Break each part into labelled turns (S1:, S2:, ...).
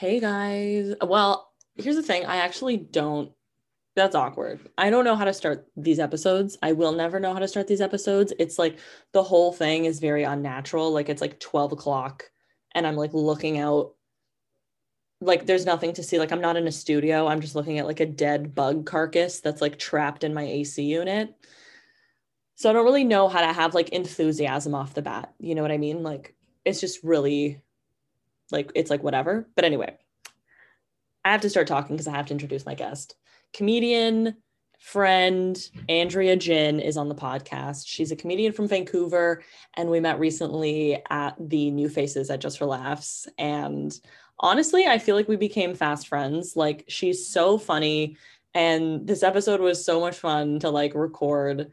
S1: Hey guys. Well, here's the thing. I actually don't. That's awkward. I don't know how to start these episodes. I will never know how to start these episodes. It's like the whole thing is very unnatural. Like it's like 12 o'clock and I'm like looking out. Like there's nothing to see. Like I'm not in a studio. I'm just looking at like a dead bug carcass that's like trapped in my AC unit. So I don't really know how to have like enthusiasm off the bat. You know what I mean? Like it's just really like it's like whatever. But anyway, I have to start talking because I have to introduce my guest. Comedian, friend, Andrea Jin is on the podcast. She's a comedian from Vancouver, and we met recently at the New Faces at Just for Laughs. And honestly, I feel like we became fast friends. Like she's so funny. And this episode was so much fun to like record.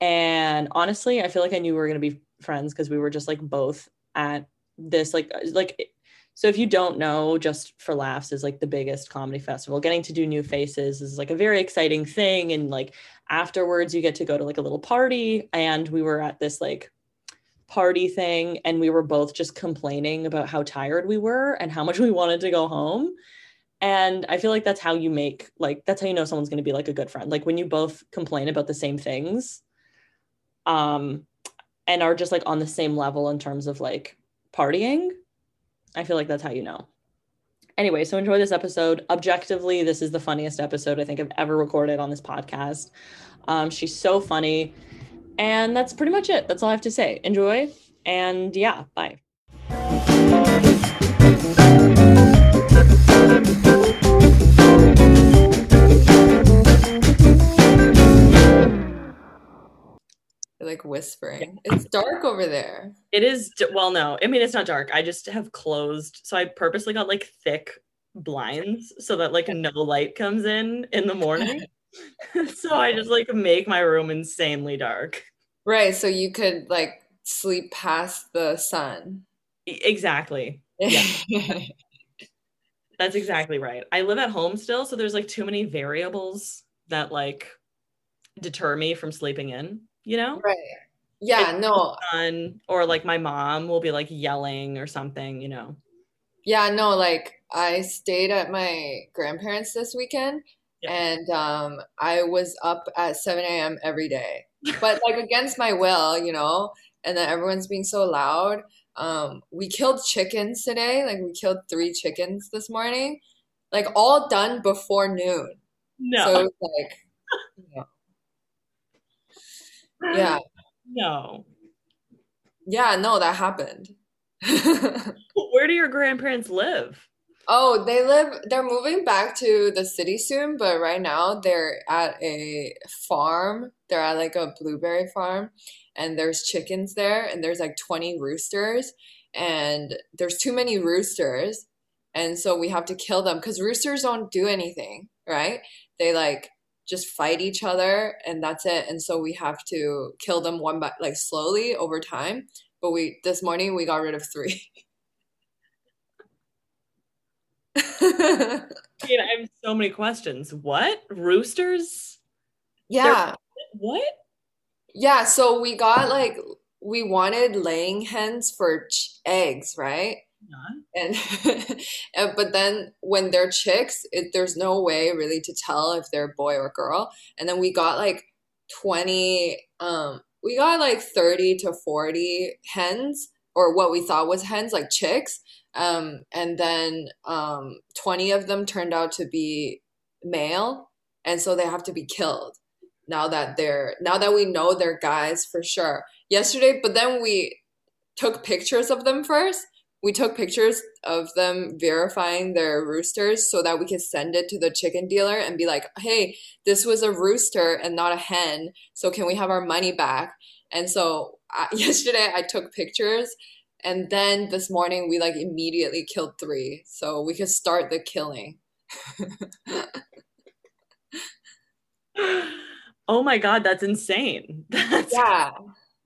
S1: And honestly, I feel like I knew we were gonna be friends because we were just like both at this like like so if you don't know, just for laughs is like the biggest comedy festival. Getting to do new faces is like a very exciting thing. And like afterwards you get to go to like a little party. And we were at this like party thing and we were both just complaining about how tired we were and how much we wanted to go home. And I feel like that's how you make like that's how you know someone's gonna be like a good friend. Like when you both complain about the same things. Um and are just like on the same level in terms of like partying I feel like that's how you know. Anyway, so enjoy this episode. Objectively, this is the funniest episode I think I've ever recorded on this podcast. Um, she's so funny. And that's pretty much it. That's all I have to say. Enjoy. And yeah, bye.
S2: Like whispering. It's dark over there.
S1: It is well, no. I mean, it's not dark. I just have closed. So I purposely got like thick blinds so that like no light comes in in the morning. so I just like make my room insanely dark.
S2: Right, so you could like sleep past the sun.
S1: Exactly. Yeah. That's exactly right. I live at home still, so there's like too many variables that like deter me from sleeping in you know?
S2: Right. Yeah, it's no.
S1: Fun, or like my mom will be like yelling or something, you know.
S2: Yeah, no, like I stayed at my grandparents this weekend yeah. and um I was up at 7 a.m. every day. But like against my will, you know, and then everyone's being so loud. Um, we killed chickens today. Like we killed three chickens this morning. Like all done before noon. No. So like you know, yeah.
S1: No.
S2: Yeah, no, that happened.
S1: Where do your grandparents live?
S2: Oh, they live, they're moving back to the city soon, but right now they're at a farm. They're at like a blueberry farm, and there's chickens there, and there's like 20 roosters, and there's too many roosters. And so we have to kill them because roosters don't do anything, right? They like just fight each other and that's it. And so we have to kill them one by like slowly over time. But we this morning we got rid of three.
S1: I, mean, I have so many questions. What? Roosters?
S2: Yeah. They're,
S1: what?
S2: Yeah so we got like we wanted laying hens for ch- eggs right and, but then when they're chicks, it, there's no way really to tell if they're boy or girl. And then we got like 20 um we got like 30 to 40 hens or what we thought was hens like chicks. Um and then um 20 of them turned out to be male and so they have to be killed now that they're now that we know they're guys for sure. Yesterday but then we took pictures of them first we took pictures of them verifying their roosters so that we could send it to the chicken dealer and be like, hey, this was a rooster and not a hen. So can we have our money back? And so uh, yesterday I took pictures and then this morning we like immediately killed three so we could start the killing.
S1: oh my God, that's insane. That's-
S2: yeah.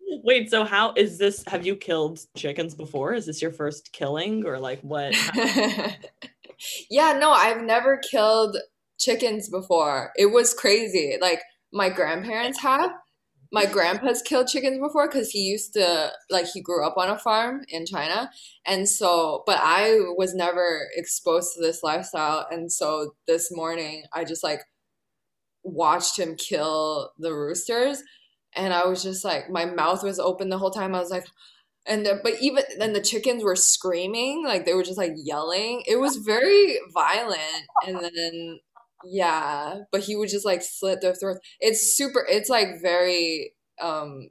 S1: Wait, so how is this? Have you killed chickens before? Is this your first killing or like what?
S2: yeah, no, I've never killed chickens before. It was crazy. Like my grandparents have, my grandpa's killed chickens before because he used to like he grew up on a farm in China, and so but I was never exposed to this lifestyle, and so this morning I just like watched him kill the roosters, and I was just like my mouth was open the whole time. I was like. And the, but even then, the chickens were screaming, like they were just like yelling. It was very violent. And then yeah, but he would just like slit their throats. It's super. It's like very um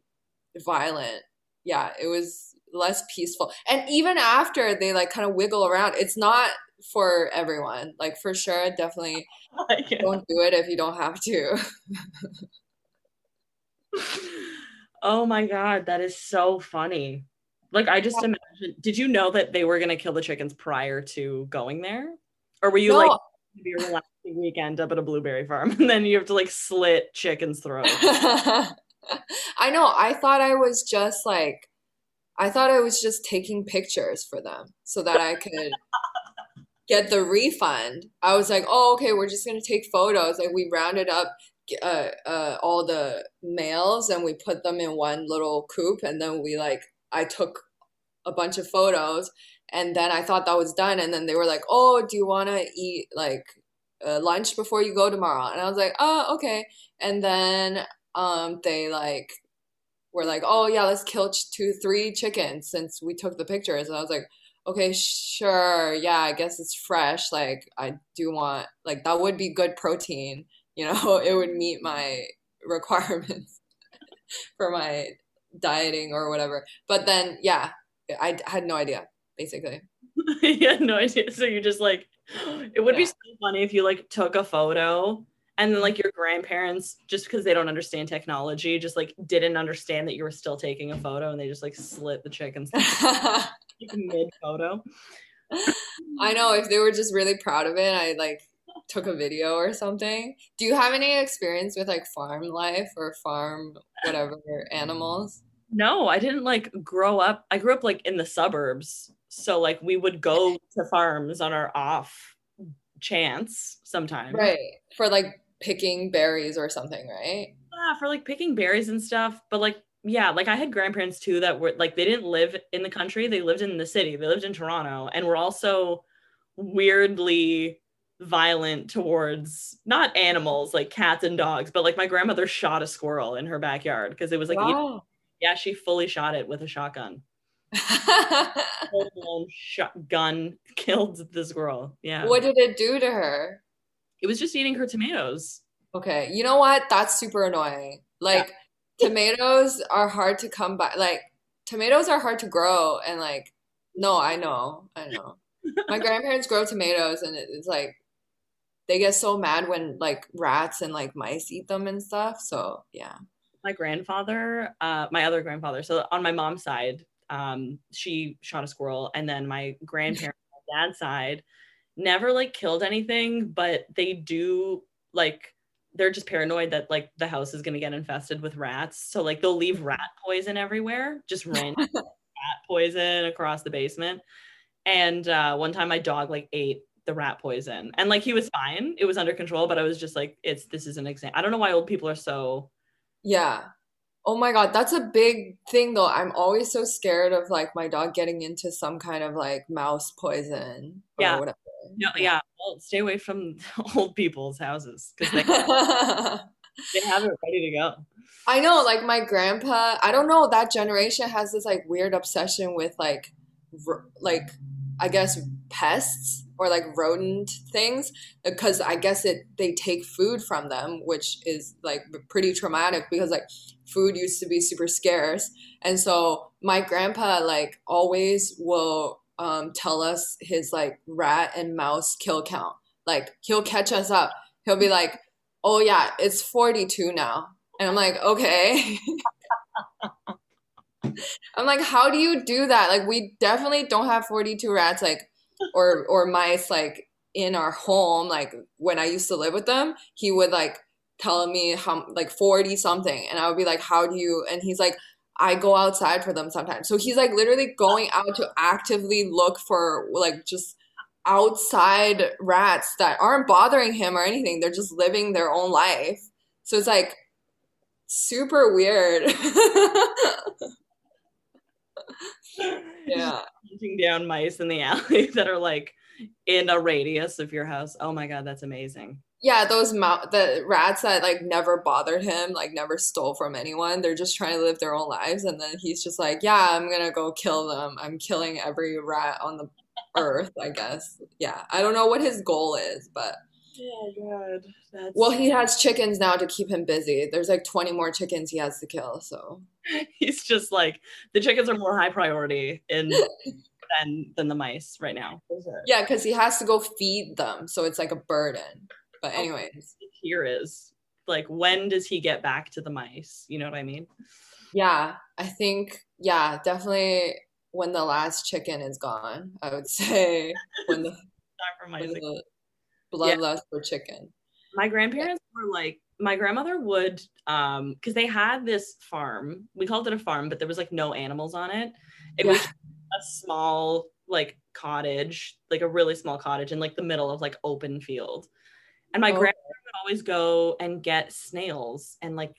S2: violent. Yeah, it was less peaceful. And even after they like kind of wiggle around, it's not for everyone. Like for sure, definitely don't do it if you don't have to.
S1: oh my god, that is so funny. Like I just yeah. imagine. Did you know that they were gonna kill the chickens prior to going there, or were you no. like be a relaxing weekend up at a blueberry farm, and then you have to like slit chickens' throats?
S2: I know. I thought I was just like, I thought I was just taking pictures for them so that I could get the refund. I was like, oh, okay, we're just gonna take photos. Like we rounded up uh, uh, all the males and we put them in one little coop, and then we like I took a bunch of photos, and then I thought that was done, and then they were like, oh, do you want to eat like uh, lunch before you go tomorrow? And I was like, oh, okay. And then um, they like were like, oh yeah, let's kill two, three chickens since we took the pictures. And I was like, okay, sure, yeah, I guess it's fresh. Like I do want like that would be good protein. You know, it would meet my requirements for my dieting or whatever. But then, yeah, I had no idea basically.
S1: had no idea. So you just like, it would yeah. be so funny if you like took a photo and then like your grandparents just because they don't understand technology just like didn't understand that you were still taking a photo and they just like slit the chickens mid photo
S2: i know if they were just really proud of it i like took a video or something. Do you have any experience with like farm life or farm whatever animals?
S1: No i didn't like grow up i grew up like in the suburbs. So like we would go to farms on our off chance sometimes.
S2: Right. For like picking berries or something, right?
S1: Yeah, for like picking berries and stuff. But like, yeah, like I had grandparents too that were like they didn't live in the country; they lived in the city. They lived in Toronto, and were also weirdly violent towards not animals like cats and dogs, but like my grandmother shot a squirrel in her backyard because it was like, wow. yeah, she fully shot it with a shotgun. shotgun killed the squirrel. Yeah.
S2: What did it do to her?
S1: It was just eating her tomatoes.
S2: Okay. You know what? That's super annoying. Like yeah. tomatoes are hard to come by. Like tomatoes are hard to grow and like no, I know. I know. My grandparents grow tomatoes and it's like they get so mad when like rats and like mice eat them and stuff. So, yeah.
S1: My grandfather, uh my other grandfather, so on my mom's side, um she shot a squirrel and then my grandparents my dad's side never like killed anything, but they do like they're just paranoid that like the house is gonna get infested with rats. So like they'll leave rat poison everywhere, just random rat poison across the basement. And uh, one time my dog like ate the rat poison and like he was fine. It was under control, but I was just like, it's this is an example. I don't know why old people are so
S2: yeah Oh my god, that's a big thing though. I'm always so scared of like my dog getting into some kind of like mouse poison
S1: yeah. whatever. No, yeah. Well, stay away from old people's houses because they, they have it ready to go.
S2: I know, like my grandpa, I don't know, that generation has this like weird obsession with like r- like I guess pests or like rodent things because I guess it they take food from them, which is like pretty traumatic because like food used to be super scarce. And so my grandpa like always will um, tell us his like rat and mouse kill count. Like he'll catch us up. He'll be like, "Oh yeah, it's 42 now." And I'm like, "Okay." I'm like, "How do you do that?" Like we definitely don't have 42 rats like or or mice like in our home like when I used to live with them. He would like tell me how like 40 something and I would be like how do you and he's like I go outside for them sometimes. So he's like literally going out to actively look for like just outside rats that aren't bothering him or anything. They're just living their own life. So it's like super weird. yeah.
S1: Hunting down mice in the alley that are like in a radius of your house. Oh my god, that's amazing.
S2: Yeah, those mo- the rats that like never bothered him, like never stole from anyone. They're just trying to live their own lives, and then he's just like, "Yeah, I'm gonna go kill them. I'm killing every rat on the earth." I guess. Yeah, I don't know what his goal is, but
S1: yeah, God.
S2: That's... Well, he has chickens now to keep him busy. There's like 20 more chickens he has to kill, so
S1: he's just like the chickens are more high priority in than than the mice right now.
S2: Yeah, because he has to go feed them, so it's like a burden. But oh, anyways,
S1: here is like when does he get back to the mice? You know what I mean?
S2: Yeah, I think yeah, definitely when the last chicken is gone. I would say when the, when the bloodlust yeah. for chicken.
S1: My grandparents were like my grandmother would um because they had this farm we called it a farm but there was like no animals on it it yeah. was a small like cottage like a really small cottage in like the middle of like open field and my oh. grandmother would always go and get snails and like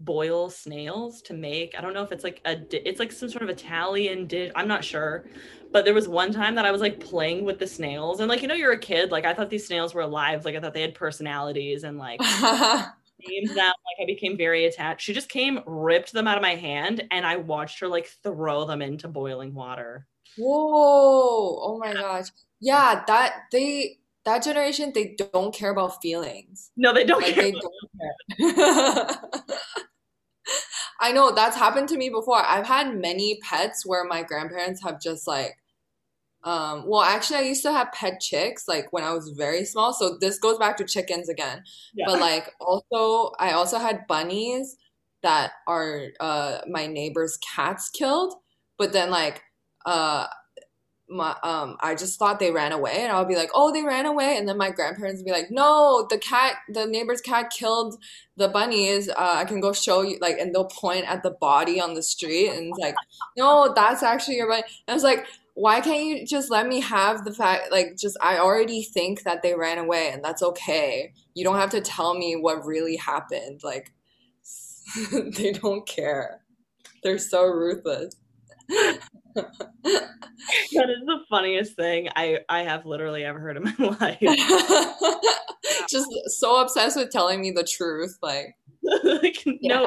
S1: boil snails to make i don't know if it's like a it's like some sort of italian dish i'm not sure. But there was one time that i was like playing with the snails and like you know you're a kid like i thought these snails were alive like i thought they had personalities and like names like i became very attached. She just came ripped them out of my hand and i watched her like throw them into boiling water.
S2: Whoa oh my gosh. Yeah that they that generation they don't care about feelings.
S1: No they don't like, care they don't care
S2: I know that's happened to me before. I've had many pets where my grandparents have just like um well actually I used to have pet chicks like when I was very small. So this goes back to chickens again. Yeah. But like also I also had bunnies that are uh my neighbor's cats killed. But then like uh my um I just thought they ran away and I'll be like, "Oh, they ran away." And then my grandparents be like, "No, the cat the neighbor's cat killed the bunnies. Uh, I can go show you like and they'll point at the body on the street and it's like, "No, that's actually your bunny." And I was like, "Why can't you just let me have the fact like just I already think that they ran away and that's okay. You don't have to tell me what really happened." Like they don't care. They're so ruthless.
S1: that is the funniest thing I I have literally ever heard in my life.
S2: Just so obsessed with telling me the truth, like,
S1: like no,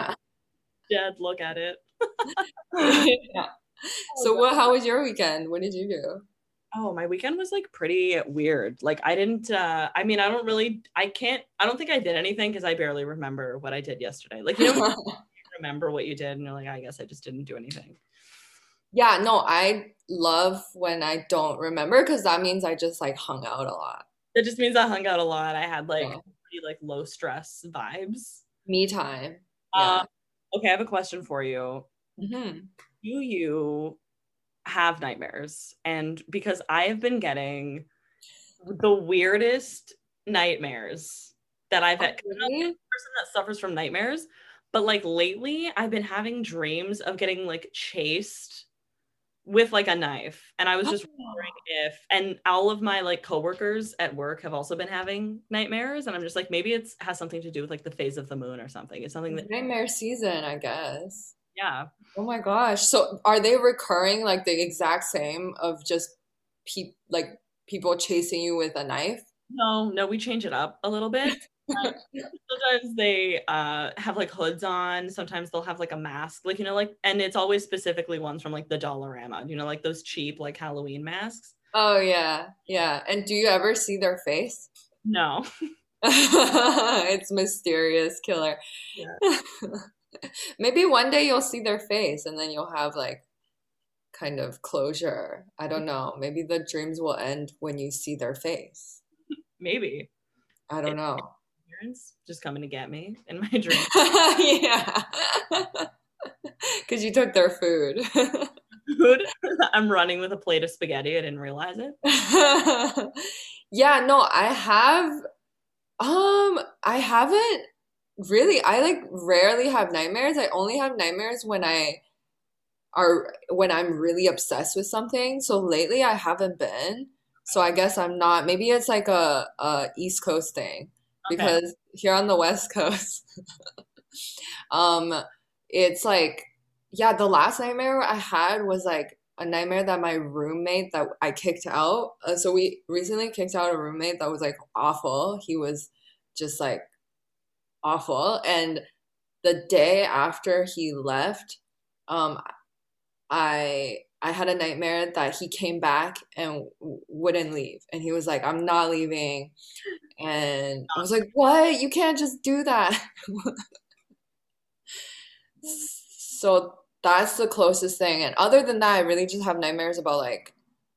S1: Dad, look at it.
S2: yeah. So, what? How was your weekend? What did you do?
S1: Oh, my weekend was like pretty weird. Like I didn't uh I mean, I don't really I can't I don't think I did anything because I barely remember what I did yesterday. Like you know remember what you did and you're like, I guess I just didn't do anything.
S2: Yeah, no, I love when I don't remember because that means I just like hung out a lot.
S1: It just means I hung out a lot. I had like yeah. pretty like low stress vibes.
S2: Me time.
S1: Uh, yeah. okay, I have a question for you.
S2: Mm-hmm.
S1: Do you have nightmares? And because I have been getting the weirdest nightmares that I've had. Okay. I'm not person that suffers from nightmares, but like lately, I've been having dreams of getting like chased with like a knife and i was just oh. wondering if and all of my like coworkers at work have also been having nightmares and i'm just like maybe it's has something to do with like the phase of the moon or something it's something that
S2: nightmare season i guess.
S1: Yeah.
S2: Oh my gosh so are they recurring like the exact same of just pe- like people chasing you with a knife?
S1: No no we change it up a little bit sometimes they uh have like hoods on. Sometimes they'll have like a mask like you know like and it's always specifically ones from like the dollarama you know like those cheap like halloween masks.
S2: Oh yeah. Yeah. And do you ever see their face?
S1: No.
S2: It's mysterious killer. Yeah. maybe one day you'll see their face and then you'll have like kind of closure. I don't know. Maybe the dreams will end when you see their face.
S1: Maybe.
S2: I don't know
S1: parents just coming to get me in my dream.
S2: yeah. Because you took their food.
S1: food? I'm running with a plate of spaghetti. I didn't realize it.
S2: yeah, no, I have um I haven't really I like rarely have nightmares. I only have nightmares when I are when I'm really obsessed with something. So lately I haven't been. So I guess I'm not maybe it's like a, a East Coast thing because here on the West Coast, um, it's like, yeah, the last nightmare I had was like a nightmare that my roommate that I kicked out. Uh, so we recently kicked out a roommate that was like awful. He was just like awful. And the day after he left, um, I I had a nightmare that he came back and wouldn't leave. And he was like, I'm not leaving. And I was like, What? You can't just do that. so that's the closest thing. And other than that, I really just have nightmares about like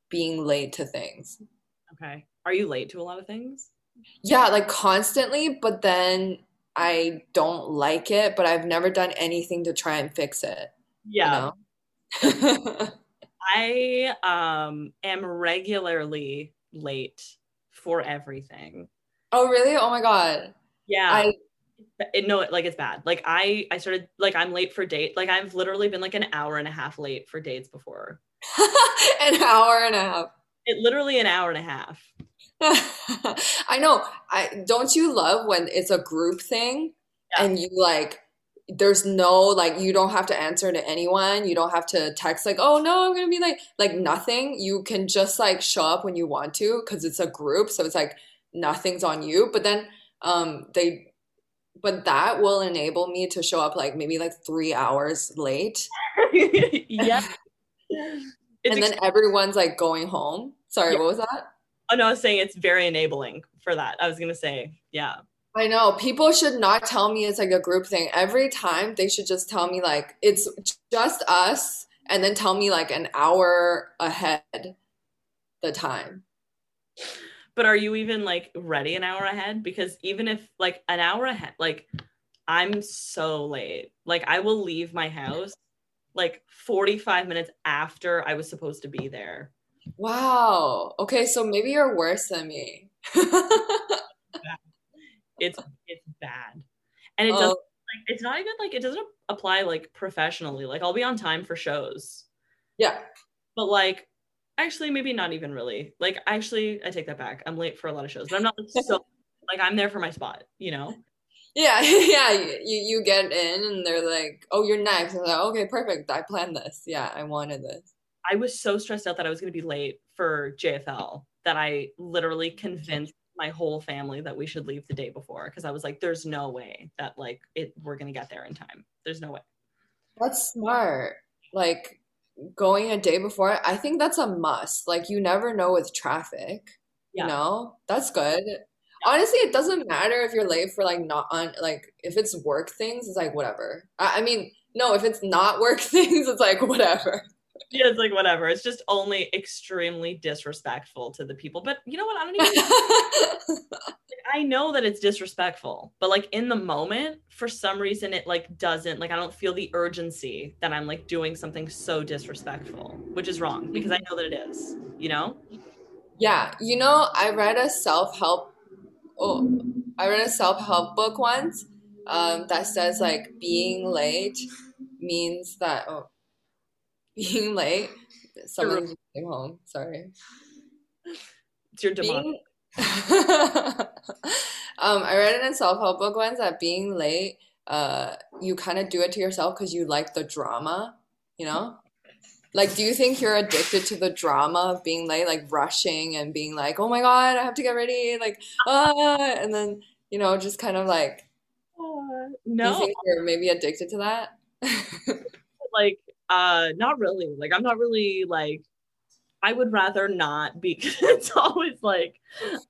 S2: being late to things.
S1: Okay. Are you late to a lot of things?
S2: Yeah, like constantly, but then I don't like it, but I've never done anything to try and fix it.
S1: Yeah. You know? I um am regularly late for everything.
S2: Oh really? Oh my god.
S1: Yeah. I it, no, like it's bad. Like I I started like I'm late for date. Like I've literally been like an hour and a half late for dates before.
S2: an hour and a half.
S1: It literally an hour and a half.
S2: I know. I don't you love when it's a group thing yeah. and you like there's no like you don't have to answer to anyone you don't have to text like oh no i'm gonna be like like nothing you can just like show up when you want to because it's a group so it's like nothing's on you but then um they but that will enable me to show up like maybe like three hours late yeah and then everyone's like going home sorry yeah. what was that
S1: oh no i was saying it's very enabling for that i was gonna say yeah
S2: I know. People should not tell me it's like a group thing. Every time they should just tell me like it's just us and then tell me like an hour ahead the time.
S1: But are you even like ready an hour ahead? Because even if like an hour ahead, like I'm so late. Like I will leave my house like 45 minutes after I was supposed to be there.
S2: Wow. Okay, so maybe you're worse than me.
S1: it's it's bad and it oh. doesn't like it's not even like it doesn't apply like professionally like i'll be on time for shows
S2: yeah
S1: but like actually maybe not even really. Like actually i take that back. I'm late for a lot of shows but i'm not like, so like i'm there for my spot you know?
S2: Yeah yeah you you get in and they're like oh you're next. And like okay perfect. I planned this. Yeah i wanted this.
S1: I was so stressed out that i was going to be late for jfl that i literally convinced my whole family that we should leave the day before because I was like, there's no way that like it we're gonna get there in time. There's no way.
S2: That's smart. Like going a day before, I think that's a must. Like you never know with traffic. Yeah. You know? That's good. Yeah. Honestly, it doesn't matter if you're late for like not on like if it's work things, it's like whatever. I, I mean, no, if it's not work things, it's like whatever
S1: yeah, it's like whatever. It's just only extremely disrespectful to the people. But you know what? I don't even. I know that it's disrespectful, but like in the moment, for some reason, it like doesn't like I don't feel the urgency that I'm like doing something so disrespectful, which is wrong because I know that it is. You know.
S2: Yeah, you know, I read a self help. Oh, I read a self help book once um, that says like being late means that. Oh, being late. Someone came home. Sorry.
S1: It's your demonic.
S2: um, I read it in a self help book once that being late, uh, you kind of do it to yourself because you like the drama. You know, like, do you think you're addicted to the drama of being late, like rushing and being like, "Oh my god, I have to get ready," like, ah, and then you know, just kind of like,
S1: uh, no,
S2: you think you're maybe addicted to that?
S1: like uh, not really. Like I'm not really like I would rather not be it's always like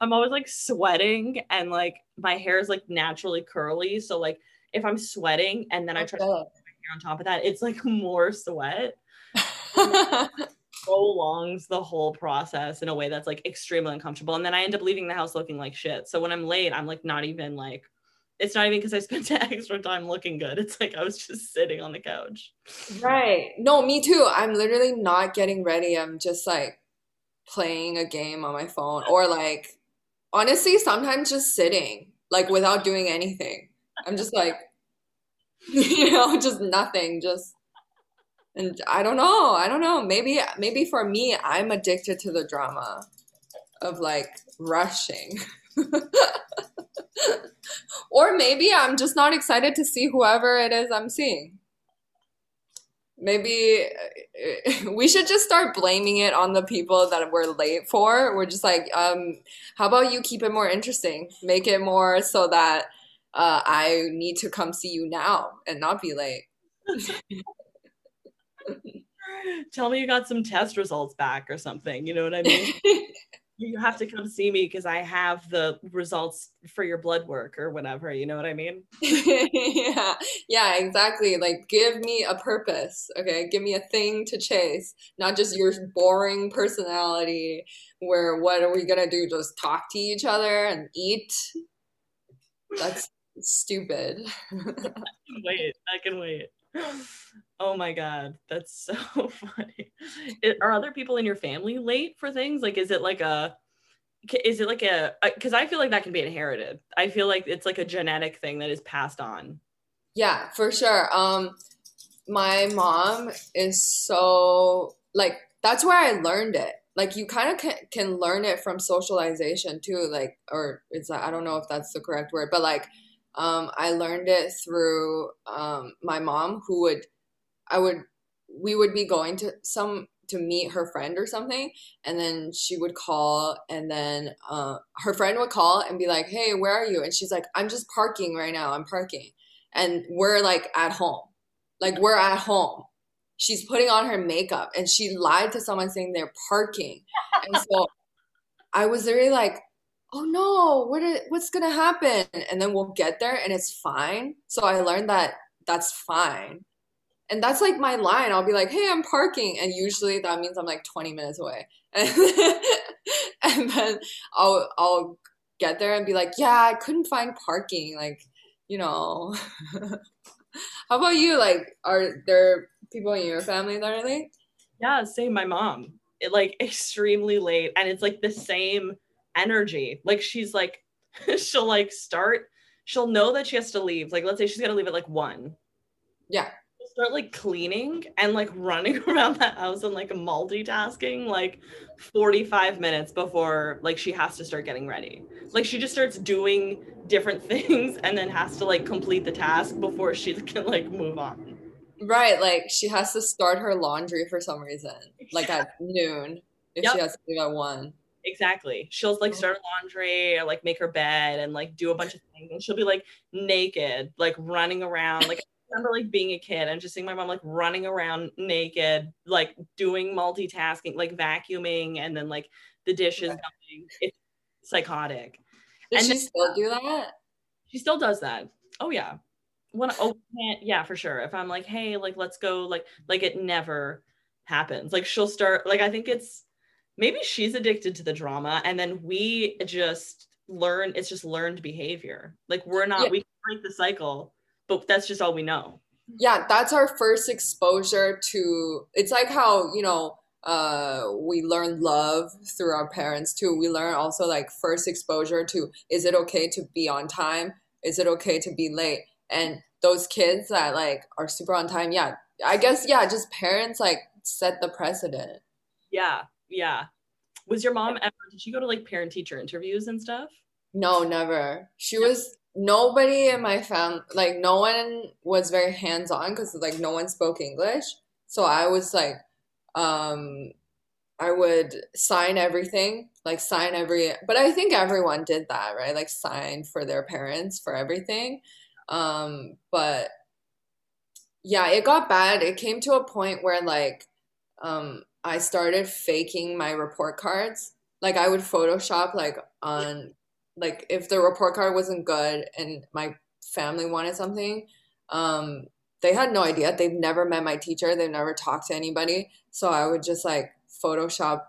S1: I'm always like sweating and like my hair is like naturally curly. So like if I'm sweating and then I try to put my hair on top of that, it's like more sweat. prolongs the whole process in a way that's like extremely uncomfortable. And then I end up leaving the house looking like shit. So when I'm late, I'm like not even like it's not even because I spent extra time looking good. It's like I was just sitting on the couch.
S2: Right. No, me too. I'm literally not getting ready. I'm just like playing a game on my phone or like honestly sometimes just sitting like without doing anything. I'm just like you know, just nothing, just and I don't know. I don't know. Maybe maybe for me I'm addicted to the drama of like rushing. or maybe I'm just not excited to see whoever it is I'm seeing. Maybe uh, we should just start blaming it on the people that we're late for. We're just like, um, how about you keep it more interesting? Make it more so that uh, I need to come see you now and not be late.
S1: Tell me you got some test results back or something. You know what I mean? You have to come see me because I have the results for your blood work or whatever. You know what I mean?
S2: yeah, yeah, exactly. Like, give me a purpose, okay? Give me a thing to chase, not just your boring personality. Where what are we gonna do? Just talk to each other and eat? That's stupid.
S1: I can wait, I can wait. Oh my god, that's so funny. It, are other people in your family late for things? Like, is it like a, is it like a? Because I feel like that can be inherited. I feel like it's like a genetic thing that is passed on.
S2: Yeah, for sure. Um, my mom is so like that's where I learned it. Like you kind of can, can learn it from socialization too. Like, or it's I don't know if that's the correct word, but like um, I learned it through um, my mom, who would, I would, we would be going to some to meet her friend or something, and then she would call, and then uh, her friend would call and be like, "Hey, where are you?" And she's like, "I'm just parking right now. I'm parking," and we're like at home, like we're at home. She's putting on her makeup, and she lied to someone saying they're parking, and so I was really like, oh no, what is, what's gonna happen? And then we'll get there and it's fine. So I learned that that's fine. And that's like my line. I'll be like, hey, I'm parking. And usually that means I'm like 20 minutes away. And, then I'll I'll get there and be like, yeah, I couldn't find parking. Like, you know. How about you? Like, are there people in your family that are late?
S1: Yeah, same. My mom. It, like extremely late. And it's like the same energy. Like she's like, she'll like start, she'll know that she has to leave. Like, let's say she's gonna leave at like one.
S2: Yeah.
S1: Start like cleaning and like running around the house and like multitasking like 45 minutes before like she has to start getting ready. Like she just starts doing different things and then has to like complete the task before she can like move on.
S2: Right, like she has to start her laundry for some reason, like at noon if yep. she has to leave at one.
S1: Exactly. She'll like start laundry or like make her bed and like do a bunch of things. And she'll be like naked, like running around. Like remember like being a kid and just seeing my mom like running around naked, like doing multitasking, like vacuuming and then like the dishes going. It's psychotic.
S2: Does and she then, still do that?
S1: She still does that. Oh yeah. When oh yeah, for sure. If I'm like, hey, like let's go, like like it never happens. Like she'll start like I think it's maybe she's addicted to the drama and then we just learn it's just learned behavior like we're not yeah. we break the cycle but that's just all we know
S2: yeah that's our first exposure to it's like how you know uh we learn love through our parents too we learn also like first exposure to is it okay to be on time is it okay to be late and those kids that like are super on time yeah i guess yeah just parents like set the precedent
S1: yeah yeah. Was your mom ever, did she go to like parent teacher interviews and stuff?
S2: No, never. She was, nobody in my family, like no one was very hands on because like no one spoke English. So I was like, um, I would sign everything, like sign every, but I think everyone did that, right? Like sign for their parents for everything. Um, but yeah, it got bad. It came to a point where like, um, I started faking my report cards. Like I would Photoshop like on like if the report card wasn't good and my family wanted something, um, they had no idea. They've never met my teacher. They've never talked to anybody. So I would just like Photoshop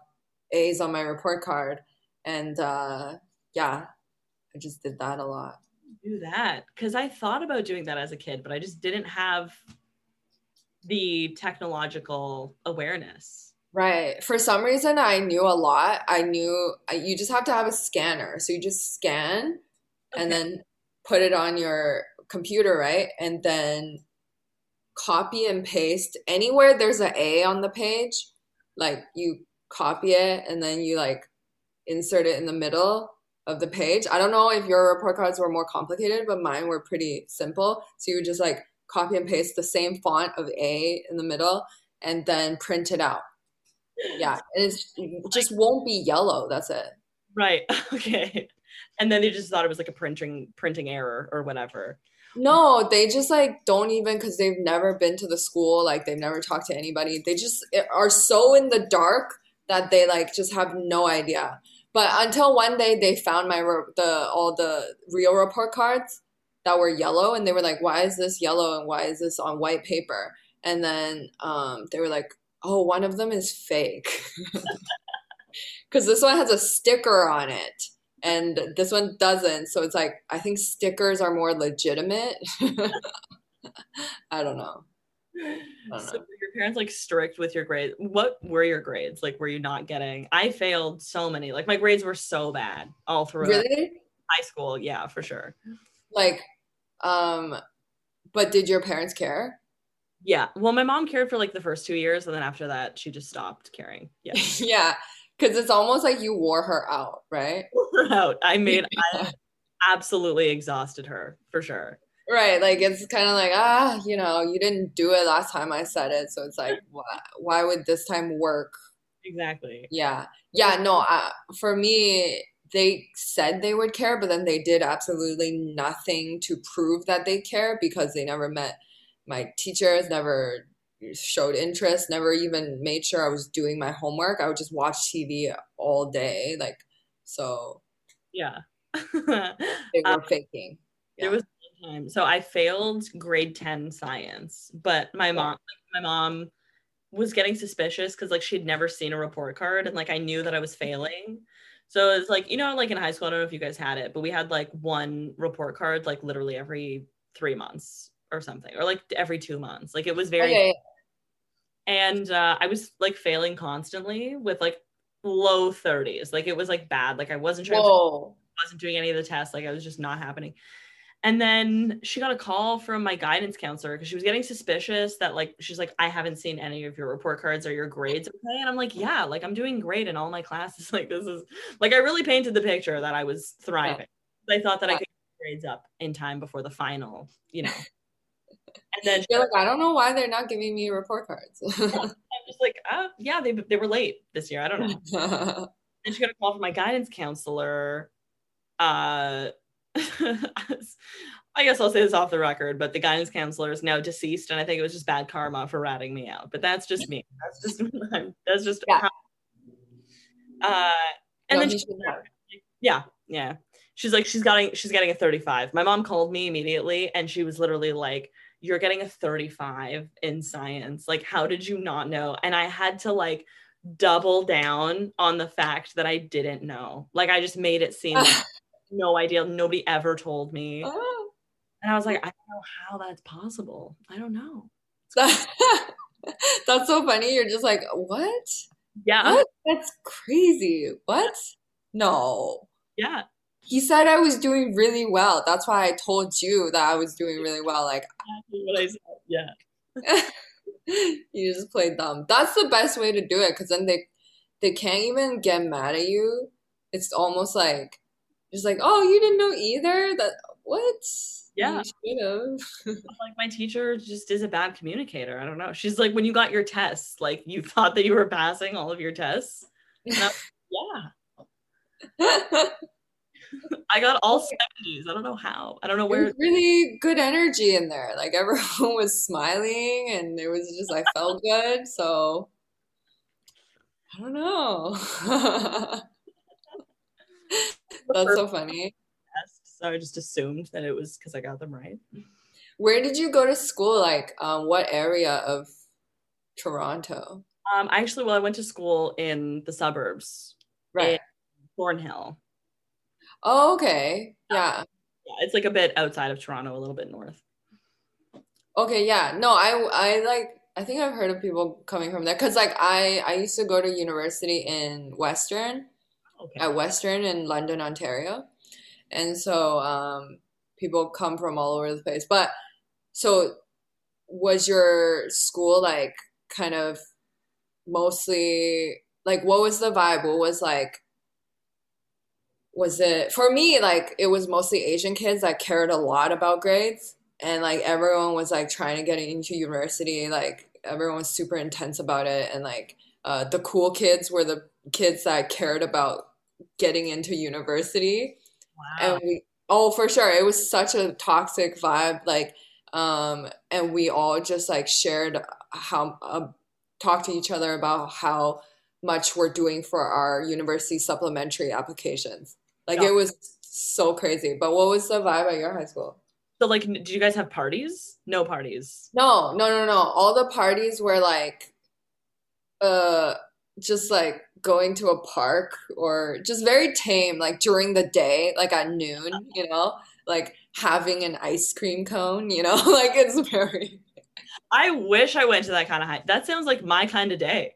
S2: A's on my report card. And uh, yeah, I just did that a lot.
S1: Do that because I thought about doing that as a kid, but I just didn't have the technological awareness.
S2: Right. For some reason, I knew a lot. I knew you just have to have a scanner. So you just scan okay. and then put it on your computer, right? And then copy and paste anywhere there's an A on the page, like you copy it and then you like insert it in the middle of the page. I don't know if your report cards were more complicated, but mine were pretty simple. So you would just like copy and paste the same font of A in the middle and then print it out. Yeah, it just won't be yellow. That's it.
S1: Right. Okay. And then they just thought it was like a printing printing error or whatever.
S2: No, they just like don't even because they've never been to the school. Like they've never talked to anybody. They just are so in the dark that they like just have no idea. But until one day they found my the all the real report cards that were yellow, and they were like, "Why is this yellow and why is this on white paper?" And then um, they were like, "Oh, one of them is fake." Because this one has a sticker on it and this one doesn't. So it's like I think stickers are more legitimate. I don't know.
S1: I don't so know. your parents like strict with your grades? What were your grades? Like were you not getting? I failed so many. Like my grades were so bad all through
S2: really?
S1: high school. Yeah, for sure.
S2: Like, um, but did your parents care?
S1: Yeah. Well, my mom cared for like the first two years, and then after that, she just stopped caring. Yeah.
S2: yeah. Because it's almost like you wore her out, right?
S1: Wore out. I made, I absolutely exhausted her for sure.
S2: Right. Like it's kind of like, ah, you know, you didn't do it last time I said it. So it's like, why, why would this time work?
S1: Exactly.
S2: Yeah. Yeah. No, uh, for me, they said they would care, but then they did absolutely nothing to prove that they care because they never met my teachers, never showed interest, never even made sure I was doing my homework. I would just watch TV all day. Like, so.
S1: Yeah.
S2: they were um, faking.
S1: Yeah. It was time. So I failed grade 10 science, but my mom, my mom was getting suspicious because like she'd never seen a report card and like I knew that I was failing. So it's like, you know, like in high school, I don't know if you guys had it, but we had like one report card like literally every three months or something, or like every two months. Like it was very okay and uh, I was like failing constantly with like low 30s. Like it was like bad. Like I wasn't trying to, wasn't doing any of the tests. Like I was just not happening. And then she got a call from my guidance counselor because she was getting suspicious that like she's like, I haven't seen any of your report cards or your grades. Okay. And I'm like, yeah, like I'm doing great in all my classes. Like this is like I really painted the picture that I was thriving. Yeah. I thought that yeah. I could grades up in time before the final, you know.
S2: And then you're like, I don't know why they're not giving me report cards.
S1: I'm just like, oh, yeah, they, they were late this year. I don't know. and she got a call from my guidance counselor. Uh, I guess I'll say this off the record, but the guidance counselor is now deceased, and I think it was just bad karma for ratting me out. But that's just me. That's just that's just yeah. How, uh, and no, then she, yeah, yeah. She's like, she's getting she's getting a 35. My mom called me immediately, and she was literally like, you're getting a 35 in science. Like, how did you not know? And I had to like double down on the fact that I didn't know. Like, I just made it seem like no idea. Nobody ever told me. Oh. And I was like, I don't know how that's possible. I don't know.
S2: that's so funny. You're just like, what?
S1: Yeah.
S2: What? That's crazy. What? No.
S1: Yeah
S2: he said I was doing really well. That's why I told you that I was doing really well. Like,
S1: what I said. Yeah.
S2: you just play dumb. That's the best way to do it because then they they can't even get mad at you. It's almost like just like, oh, you didn't know either. That what?
S1: Yeah. like my teacher just is a bad communicator. I don't know. She's like, when you got your tests, like you thought that you were passing all of your tests. yeah. I got all 70s. I don't know how. I don't know where.
S2: really good energy in there. Like everyone was smiling and it was just, I felt good. So I don't know. That's so funny.
S1: So I just assumed that it was because I got them right.
S2: Where did you go to school? Like, um, what area of Toronto?
S1: Um, actually, well, I went to school in the suburbs,
S2: right?
S1: Thornhill.
S2: Oh, okay. Yeah.
S1: Yeah, it's like a bit outside of Toronto, a little bit north.
S2: Okay, yeah. No, I I like I think I've heard of people coming from there cuz like I I used to go to university in Western okay. at Western in London, Ontario. And so um people come from all over the place. But so was your school like kind of mostly like what was the vibe? What was like was it for me like it was mostly asian kids that cared a lot about grades. And like everyone was like trying to get into university like everyone was super intense about it. And like uh, the cool kids were the kids that cared about getting into university. Wow. and we oh for sure. It was such a toxic vibe like um and we all just like shared how uh, talked to each other about how much we're doing for our university supplementary applications like yeah. it was so crazy. But what was the vibe at your high school?
S1: So like did you guys have parties? No parties.
S2: No no no no. All the parties were like uh just like going to a park or just very tame like during the day like at noon you know? Like having an ice cream cone you know? Like it's very
S1: i wish i went to that kind of high that sounds like my kind of day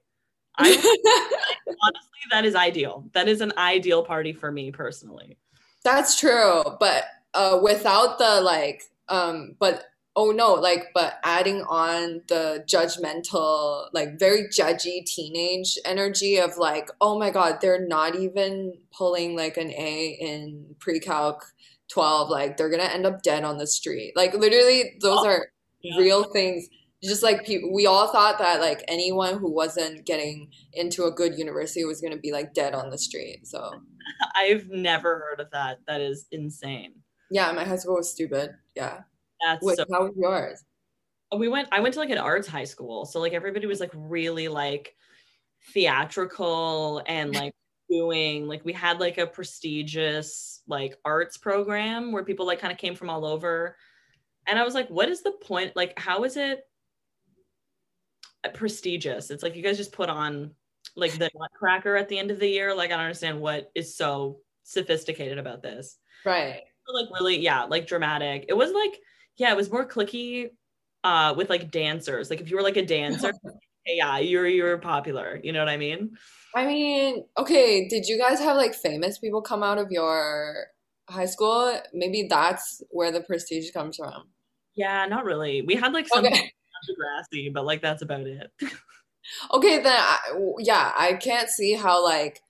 S1: I, honestly that is ideal. That is an ideal party for me personally.
S2: That's true but uh without the like um but oh no like but adding on the judgmental like very judgy teenage energy of like oh my god they're not even pulling like an a in pre-calc 12 like they're gonna end up dead on the street. Like literally those oh, are yeah. real things just like people we all thought that like anyone who wasn't getting into a good university was gonna be like dead on the street so
S1: i've never heard of that that is insane
S2: yeah my high school was stupid yeah that's Wait, so how was yours?
S1: Uh, we went I went to like an arts high school. So like everybody was like really like theatrical and like doing like we had like a prestigious like arts program where people like kind of came from all over. And I was like, what is the point? Like, how is it prestigious? It's like you guys just put on like the nutcracker at the end of the year. Like, I don't understand what is so sophisticated about this.
S2: Right.
S1: Like really, yeah, like dramatic. It was like yeah, it was more cliquey uh with like dancers. Like if you were like a dancer, yeah, you're you're popular. You know what I mean?
S2: I mean, okay, did you guys have like famous people come out of your high school? Maybe that's where the prestige comes from.
S1: Yeah, not really. We had like some okay. Grassy, but like that's about it.
S2: okay, then I, yeah, I can't see how like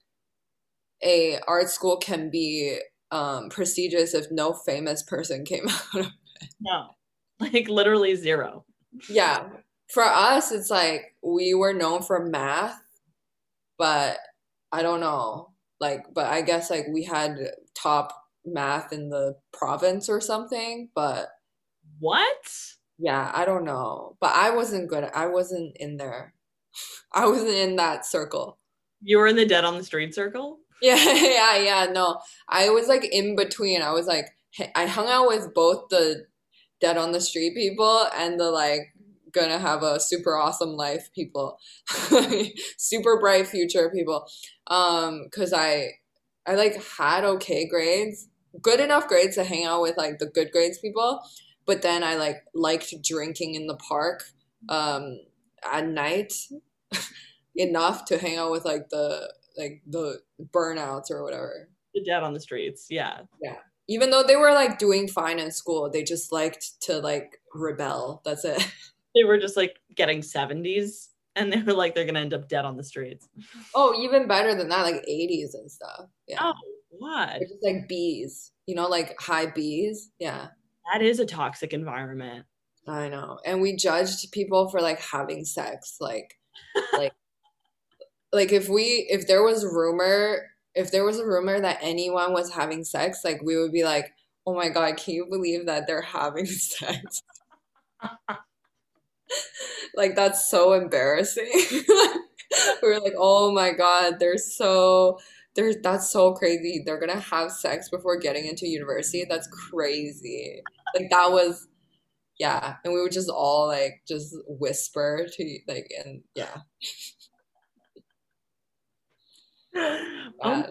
S2: a art school can be um prestigious if no famous person came out of
S1: no, like literally zero.
S2: Yeah. For us, it's like we were known for math, but I don't know. Like, but I guess like we had top math in the province or something, but.
S1: What?
S2: Yeah, I don't know. But I wasn't good. I wasn't in there. I wasn't in that circle.
S1: You were in the dead on the street circle?
S2: Yeah, yeah, yeah. No, I was like in between. I was like, I hung out with both the dead on the street people and the like gonna have a super awesome life people super bright future people um because i i like had okay grades good enough grades to hang out with like the good grades people but then i like liked drinking in the park um at night enough to hang out with like the like the burnouts or whatever.
S1: The dead on the streets yeah.
S2: Yeah. Even though they were like doing fine in school they just liked to like rebel. That's it.
S1: They were just like getting 70s and they were like they're gonna end up dead on the streets.
S2: Oh even better than that like 80s and stuff. Yeah. Oh
S1: what?
S2: Just like bees you know like high bees? Yeah
S1: that is a toxic environment
S2: i know and we judged people for like having sex like like like if we if there was rumor if there was a rumor that anyone was having sex, like we would be like, oh my God, can you believe that they're having sex? like that's so embarrassing. we are like, oh my God, they're so they're that's so crazy. They're gonna have sex before getting into university. That's crazy. Like that was yeah. And we would just all like just whisper to like and yeah.
S1: oh,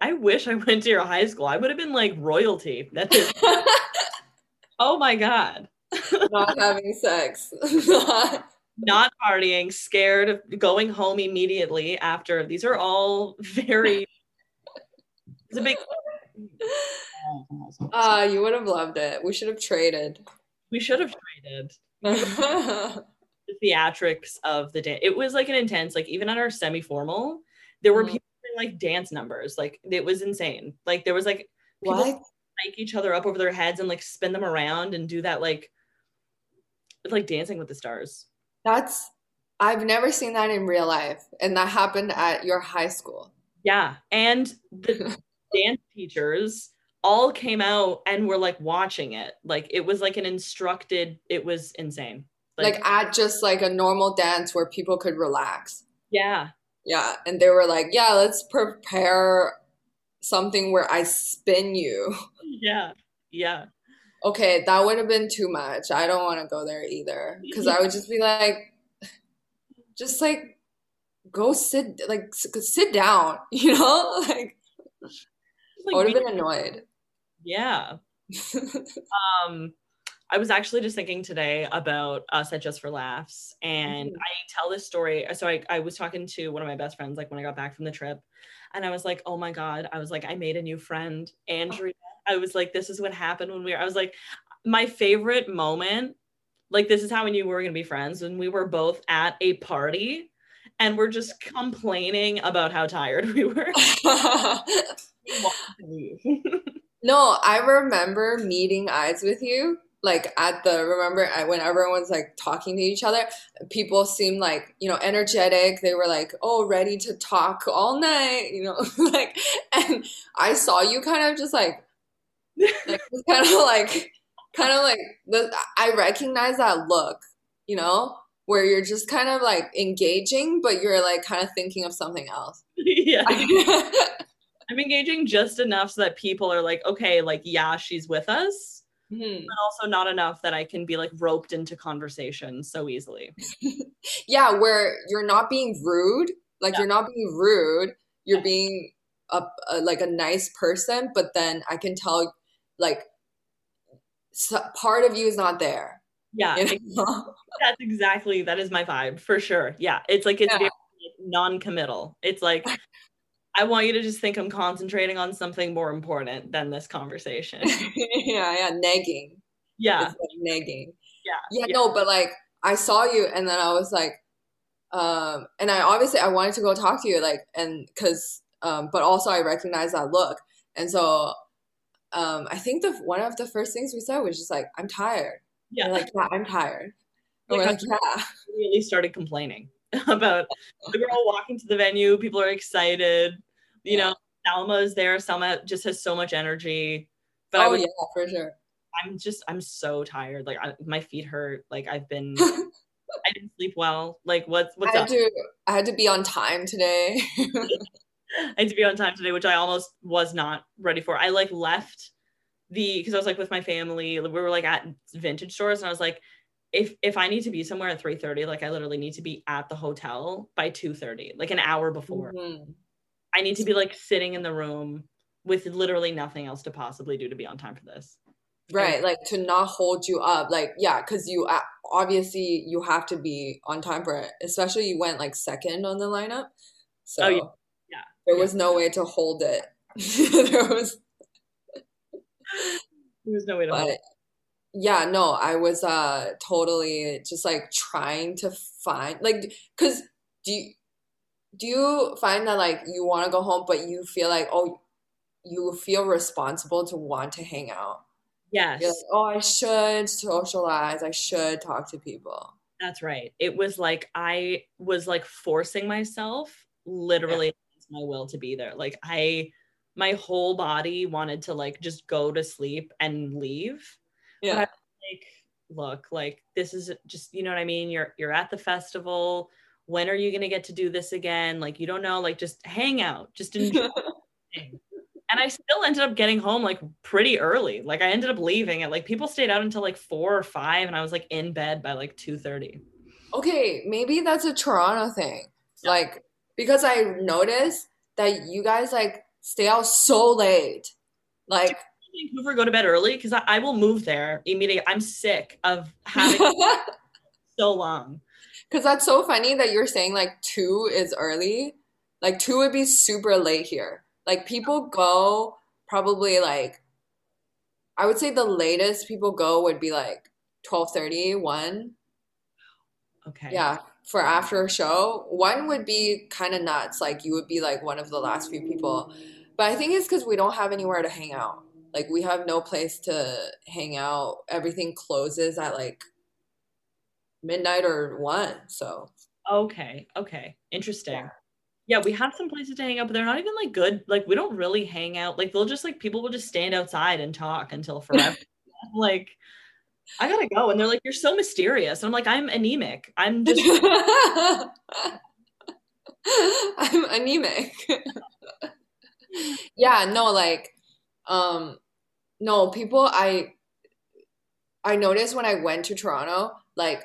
S1: I wish I went to your high school. I would have been like royalty. That's it. oh my god.
S2: Not having sex.
S1: Not partying, scared of going home immediately after. These are all very it's a big
S2: Ah, uh, you would have loved it. We should have traded.
S1: We should have traded. the theatrics of the day. It was like an intense, like even at our semi-formal, there were mm. people like dance numbers. Like it was insane. Like there was like people
S2: What?
S1: hike each other up over their heads and like spin them around and do that like like dancing with the stars.
S2: That's I've never seen that in real life, and that happened at your high school.
S1: Yeah. And the dance teachers all came out and were like watching it. Like it was like an instructed, it was insane.
S2: Like at just like a normal dance where people could relax.
S1: yeah.
S2: Yeah, and they were like, "Yeah, let's prepare something where I spin you."
S1: Yeah. Yeah.
S2: Okay, that would have been too much. I don't want to go there either because I would just be like, just like go sit like sit down, you know? Like I would have been annoyed.
S1: yeah. Um, I was actually just thinking today about us at Just for Laughs, and
S2: Mhm.
S1: I tell this story. So I, I was talking to one of my best friends, like when I got back from the trip, and I was like, "Oh my god!" I was like, "I made a new friend, Andrea." I was like, "This is what happened when we were." I was like, "My favorite moment, like this is how we knew we were gonna be friends when we were both at a party, and we're just complaining about how tired we were." We wanted to leave.
S2: no, I remember meeting eyes with you. Like at the remember I- when everyone's like talking to each other, people seemed like you know energetic. They were like, oh, ready to talk all night, you know, like. And I saw you kind of just like, like kind of like, kind of like the. I recognize that look, you know, where you're just kind of like engaging, but you're like kind of thinking of something else.
S1: yeah. I'm engaging just enough so that people are like, okay, like, yeah, she's with us,
S2: Hmm.
S1: but also not enough that I can be like roped into conversation so easily.
S2: Yeah, where you're not being rude, like
S1: Yeah.
S2: you're not being rude, you're being a, a like a nice person, but then I can tell like so, part of you is not there.
S1: Yeah,
S2: You know?
S1: that's exactly that is my vibe for sure. Yeah, it's like it's
S2: Yeah.
S1: very non-committal. It's like I want you to just think I'm concentrating on something more important than this conversation.
S2: yeah, yeah, negging.
S1: Yeah,
S2: like negging.
S1: yeah,
S2: Yeah,
S1: yeah.
S2: no, but like I saw you and then I was like, um, and I obviously I wanted to go talk to you, like, and because, um, but also I recognized that look, and so, um, I think the one of the first things we said was just like, I'm tired.
S1: yeah.
S2: Like, yeah, I'm tired.
S1: Like,
S2: we're like, yeah,
S1: Really started complaining about. were all walking to the venue. People are excited. You
S2: Yeah.
S1: know, Salma is there. Salma just has so much energy. But I
S2: oh
S1: was
S2: yeah, for sure.
S1: I'm just I'm so tired. Like I, my feet hurt. Like I've been I didn't sleep well. Like what's what's
S2: I
S1: up?
S2: to, I had to be on time today.
S1: I had to be on time today, which I almost was not ready for. I like left the because I was like with my family. We were like at vintage stores, and I was like, if if I need to be somewhere at three thirty, like I literally need to be at the hotel by two thirty, like an hour before.
S2: Mhm.
S1: I need to be like sitting in the room with literally nothing else to possibly do to be on time for this.
S2: Right, like to not hold you up, like yeah, because you uh, obviously you have to be on time for it. Especially you went like second on the lineup, so
S1: Oh.
S2: There
S1: Yeah.
S2: was no way to hold it. there was,
S1: There's no way to hold
S2: but
S1: it.
S2: yeah, no, I was uh totally just like trying to find like because do you do you find that like you want to go home, but you feel like oh you feel responsible to want to hang out.
S1: Yes.
S2: You're like, oh, I should socialize. I should talk to people.
S1: That's right. It was like I was like forcing myself literally against my will to be there. Like I my whole body wanted to like just go to sleep and leave.
S2: Yeah.
S1: Like look, like this is just you know what I mean? You're you're at the festival. When are you going to get to do this again? Like you don't know, like just hang out, just enjoy. and I still ended up getting home like pretty early. Like I ended up leaving at like people stayed out until like 4 or 5 and I was like in bed by like 2:30.
S2: Okay, maybe that's a Toronto thing.
S1: Yeah.
S2: Like because I noticed that you guys like stay out so late. Like
S1: Vancouver go to bed early because I, I will move there immediately. I'm sick of having so long.
S2: Because that's so funny that you're saying like two is early. Like two would be super late here. Like people go probably like I would say the latest people go would be like 12:30, 1.
S1: Okay.
S2: Yeah. For after a show, one would be kind of nuts. Like you would be like one of the last few people. But I think it's because we don't have anywhere to hang out. Like we have no place to hang out. Everything closes at like midnight or one. So
S1: okay, okay, interesting. Yeah. yeah. we have some places to hang out, but they're not even like good. Like we don't really hang out. Like they'll just like people will just stand outside and talk until forever. like I gotta go, and they're like, "You're so mysterious." And I'm like, "I'm anemic. I'm just."
S2: I'm anemic. yeah, no, like, um, no, people I I noticed when I went to Toronto, like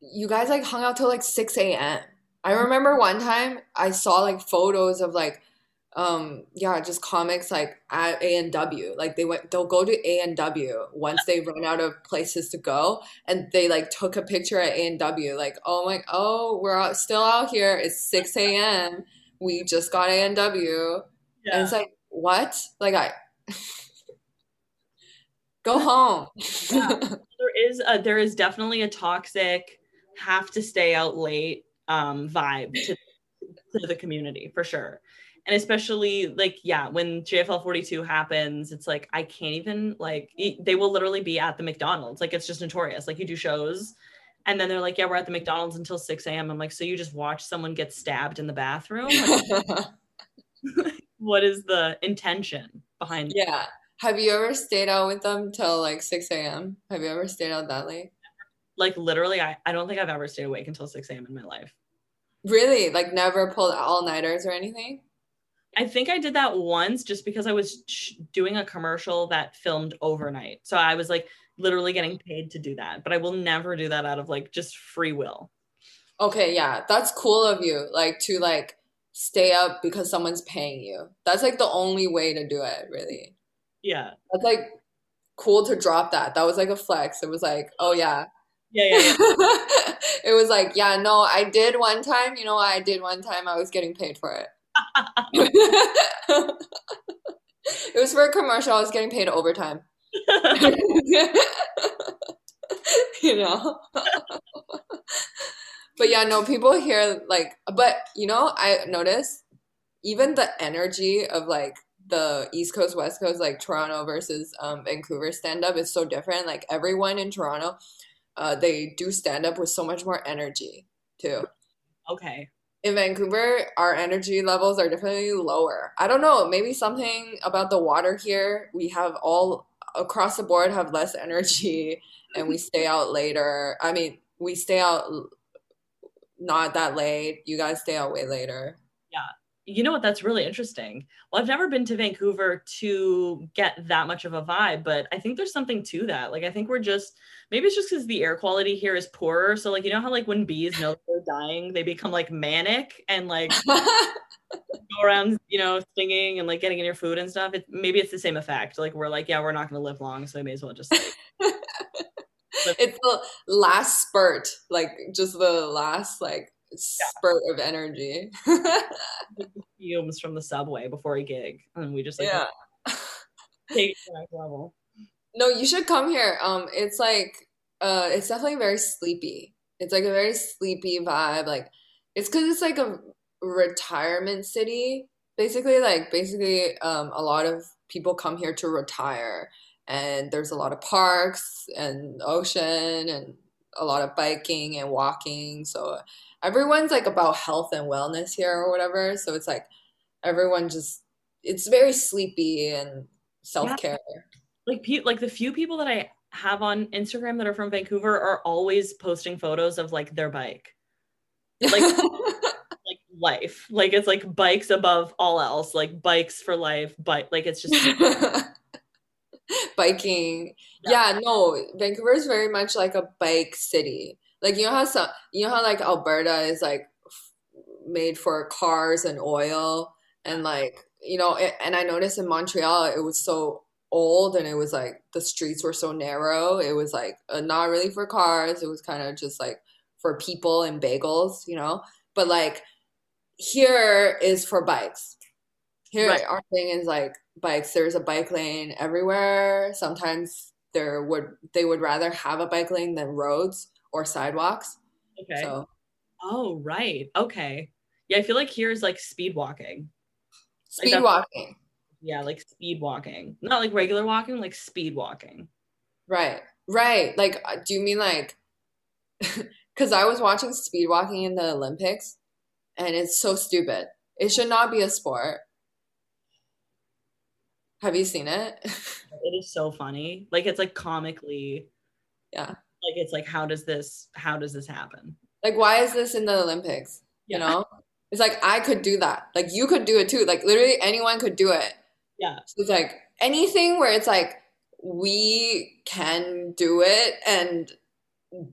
S2: you guys like hung out till like 6 a.m. I remember one time I saw like photos of like um yeah just comics like at A&W like they went they'll go to A&W once they run out of places to go and they like took a picture at A&W like oh my oh we're out, still out here it's 6 a.m we just got A&W yeah. and it's like what like I go home
S1: yeah. there is a, there is definitely a toxic have to stay out late um, vibe to, to the community for sure. And especially like, yeah, when JFL 42 happens, it's like, I can't even like, they will literally be at the McDonald's. Like, it's just notorious. Like, you do shows and then they're like, yeah, we're at the McDonald's until 6 a.m. I'm like, so you just watch someone get stabbed in the bathroom? Like, what is the intention behind
S2: Yeah. Have you ever stayed out with them till like 6 a.m.? Have you ever stayed out that late?
S1: like literally I, I don't think I've ever stayed awake until 6 a.m. in my life.
S2: Really? Like never pulled all nighters or anything?
S1: I think I did that once just because I was sh- doing a commercial that filmed overnight. So I was like literally getting paid to do that, but I will never do that out of like just free will.
S2: Okay, yeah. That's cool of you like to like stay up because someone's paying you. That's like the only way to do it, really.
S1: Yeah.
S2: That's like cool to drop that. That was like a flex. It was like, oh yeah,
S1: yeah, yeah, yeah.
S2: it was like, yeah, no, I did one time. You know, I did one time. I was getting paid for it. it was for a commercial. I was getting paid overtime. you know. but yeah, no, people here like, but you know, I notice even the energy of like the East Coast, West Coast, like Toronto versus um, Vancouver stand up is so different. Like everyone in Toronto uh, they do stand up with so much more energy too.
S1: Okay.
S2: In Vancouver, our energy levels are definitely lower. I don't know, maybe something about the water here. We have all across the board have less energy and we stay out later. I mean, we stay out not that late. You guys stay out way later.
S1: Yeah. You know what? That's really interesting. Well, I've never been to Vancouver to get that much of a vibe, but I think there's something to that. Like, I think we're just maybe it's just because the air quality here is poorer. So like you know how like when bees know they're dying, they become like manic and like go around, you know, stinging and like getting in your food and stuff. It, maybe it's the same effect. Like we're like, yeah, we're not gonna live long, so we may as well just like
S2: it's the last spurt, like just the last like spurt yeah. of energy.
S1: fumes from the subway before a gig, and we just like
S2: yeah.
S1: take it to the next level.
S2: No, you should come here. Um, it's like uh, it's definitely very sleepy. It's like a very sleepy vibe. Like it's because it's like a retirement city. Basically, like basically, um, a lot of people come here to retire, and there's a lot of parks and ocean and a lot of biking and walking. So everyone's like about health and wellness here or whatever. So it's like everyone just it's very sleepy and self care. Yeah
S1: like pe- like the few people that I have on Instagram that are from Vancouver are always posting photos of like their bike. Like like life. Like it's like bikes above all else, like bikes for life, bike like it's just
S2: biking. Yeah. yeah, no, Vancouver is very much like a bike city. Like you know how some, you know how like Alberta is like f- made for cars and oil and like you know it, and I noticed in Montreal it was so old and it was like the streets were so narrow. It was like uh, not really for cars. It was kind of just like for people and bagels, you know. But like here is for bikes. Here right. our thing is like bikes. There's a bike lane everywhere. Sometimes there would they would rather have a bike lane than roads or sidewalks.
S1: Okay. So. Oh right. Okay. Yeah, I feel like here is like speed walking.
S2: Speed like walking.
S1: Yeah, like speed walking. Not like regular walking, like speed walking.
S2: Right. Right. Like uh, do you mean like cuz I was watching speed walking in the Olympics and it's so stupid. It should not be a sport. Have you seen it?
S1: it is so funny. Like it's like comically
S2: yeah.
S1: Like it's like how does this how does this happen?
S2: Like why is this in the Olympics? You know? It's like I could do that. Like you could do it too. Like literally anyone could do it.
S1: Yeah.
S2: So it's like anything where it's like we can do it and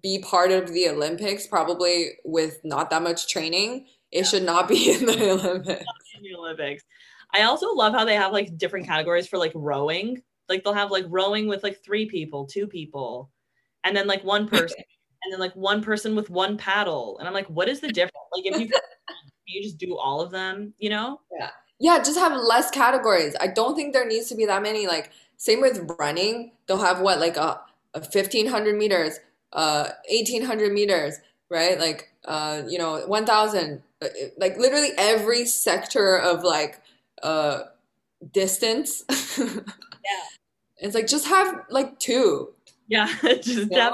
S2: be part of the Olympics probably with not that much training. It yeah. should not be in the Olympics.
S1: In the Olympics. I also love how they have like different categories for like rowing. Like they'll have like rowing with like three people, two people, and then like one person, and then like one person with one paddle. And I'm like, what is the difference? Like if you you just do all of them, you know?
S2: Yeah. Yeah, just have less categories. I don't think there needs to be that many. Like same with running, they'll have what like a, a fifteen hundred meters, uh, eighteen hundred meters, right? Like uh, you know, one thousand. Uh, like literally every sector of like uh distance.
S1: yeah.
S2: It's like just have like two.
S1: Yeah, just have,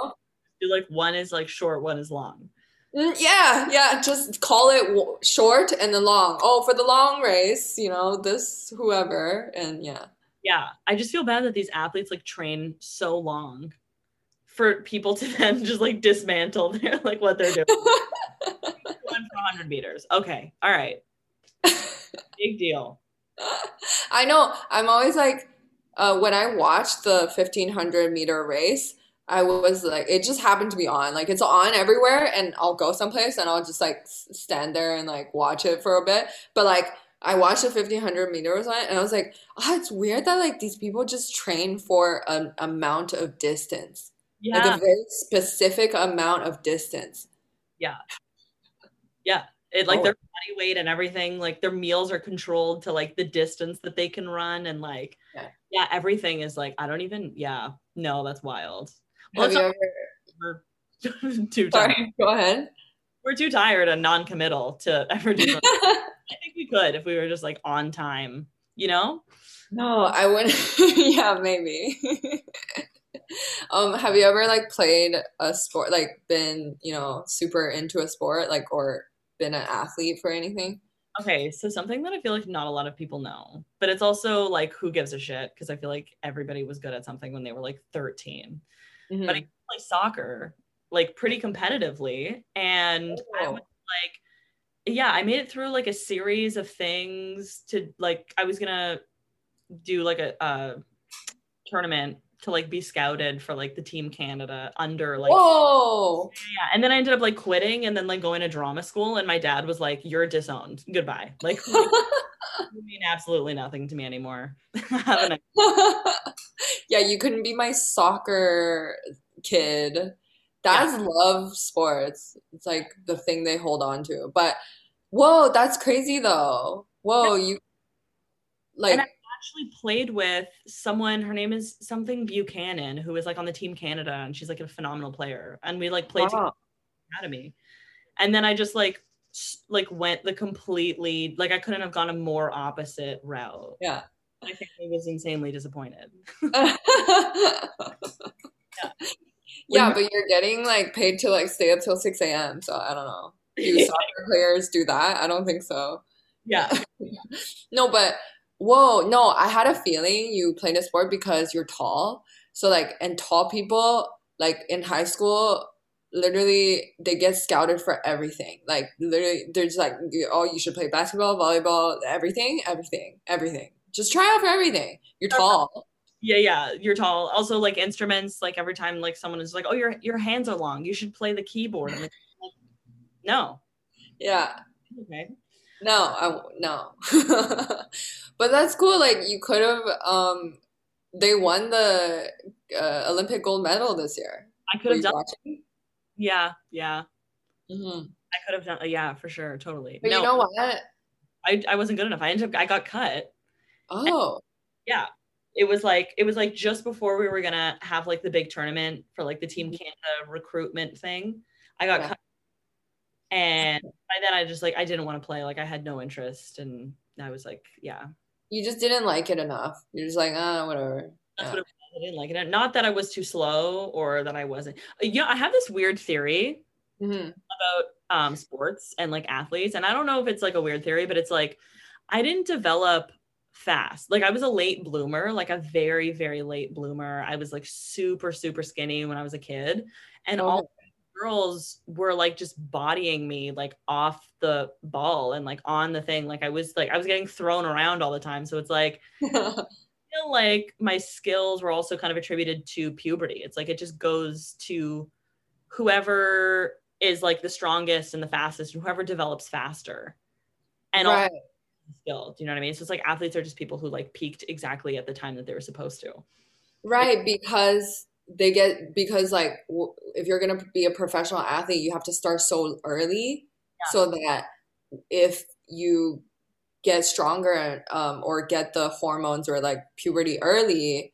S1: do like one is like short, one is long.
S2: Mm, yeah, yeah. Just call it short and then long. Oh, for the long race, you know, this whoever, and yeah.
S1: Yeah, I just feel bad that these athletes like train so long for people to then just like dismantle their like what they're doing. One for 100 meters. Okay, all right. Big deal.
S2: I know. I'm always like, uh, when I watch the 1500 meter race, I was like, it just happened to be on. Like it's on everywhere, and I'll go someplace and I'll just like stand there and like watch it for a bit. But like I watched the 1500 meters on it, and I was like, oh, it's weird that like these people just train for an amount of distance,
S1: yeah.
S2: like a very specific amount of distance.
S1: Yeah, yeah. It like oh. their body weight and everything, like their meals are controlled to like the distance that they can run, and like yeah, yeah everything is like I don't even. Yeah, no, that's wild. Have you ever... We're too tired. Sorry,
S2: go ahead.
S1: We're too tired and non-committal to ever do. I think we could if we were just like on time, you know?
S2: No, I wouldn't. yeah, maybe. um, have you ever like played a sport, like been, you know, super into a sport, like, or been an athlete for anything?
S1: Okay, so something that I feel like not a lot of people know, but it's also like who gives a shit because I feel like everybody was good at something when they were like 13 mm-hmm. but I play soccer like pretty competitively. And oh. I was like, yeah, I made it through like a series of things to like, I was gonna do like a, a tournament to like be scouted for like the team Canada under like
S2: Whoa.
S1: Yeah. And then I ended up like quitting and then like going to drama school and my dad was like, You're disowned. Goodbye. Like you mean absolutely nothing to me anymore.
S2: yeah, you couldn't be my soccer kid. Dads yeah. love sports. It's like the thing they hold on to. But whoa, that's crazy though. Whoa, you like
S1: actually played with someone, her name is something Buchanan, who is like on the team Canada and she's like a phenomenal player. And we like played wow. academy. And then I just like like went the completely like I couldn't have gone a more opposite route.
S2: Yeah.
S1: I think I was insanely disappointed. yeah.
S2: yeah, but you're getting like paid to like stay up till 6 a.m. So I don't know. Do soccer players do that? I don't think so.
S1: Yeah.
S2: no, but whoa, no, I had a feeling you played a sport because you're tall. So like and tall people like in high school literally they get scouted for everything. Like literally, they're just like, oh, you should play basketball, volleyball, everything, everything, everything. Just try out for everything. You're tall.
S1: Yeah, yeah, you're tall. Also, like instruments, like every time like someone is like, oh, your your hands are long, you should play the keyboard. Like, no.
S2: Yeah.
S1: Okay.
S2: No, I no. but that's cool. Like you could have. Um, they won the uh, Olympic gold medal this year.
S1: I could have done. Watching? Yeah, yeah. Mm-hmm. I could have done. Yeah, for sure, totally.
S2: But no, you know what?
S1: I I wasn't good enough. I ended up. I got cut.
S2: Oh. And,
S1: yeah. It was like it was like just before we were gonna have like the big tournament for like the Team mm-hmm. Canada recruitment thing. I got yeah. cut And by then I just like I didn't want to play. Like I had no interest and I was like, yeah.
S2: You just didn't like it enough. You're just like, ah, whatever.
S1: That's yeah. what it was. I didn't like it. Not that I was too slow or that I wasn't. Yeah, I have this weird theory mm-hmm. about um, sports and like athletes. And I don't know if it's like a weird theory, but it's like I didn't develop fast. Like I was a late bloomer, like a very, very late bloomer. I was like super, super skinny when I was a kid. And oh. all girls were like just bodying me like off the ball and like on the thing. Like I was like I was getting thrown around all the time. So it's like feel like my skills were also kind of attributed to puberty. It's like it just goes to whoever is like the strongest and the fastest, and whoever develops faster. And right. skill. Do you know what I mean? So it's like athletes are just people who like peaked exactly at the time that they were supposed to.
S2: Right, because they get because like w- if you're gonna be a professional athlete, you have to start so early yeah. so that if you get stronger um, or get the hormones or like puberty early,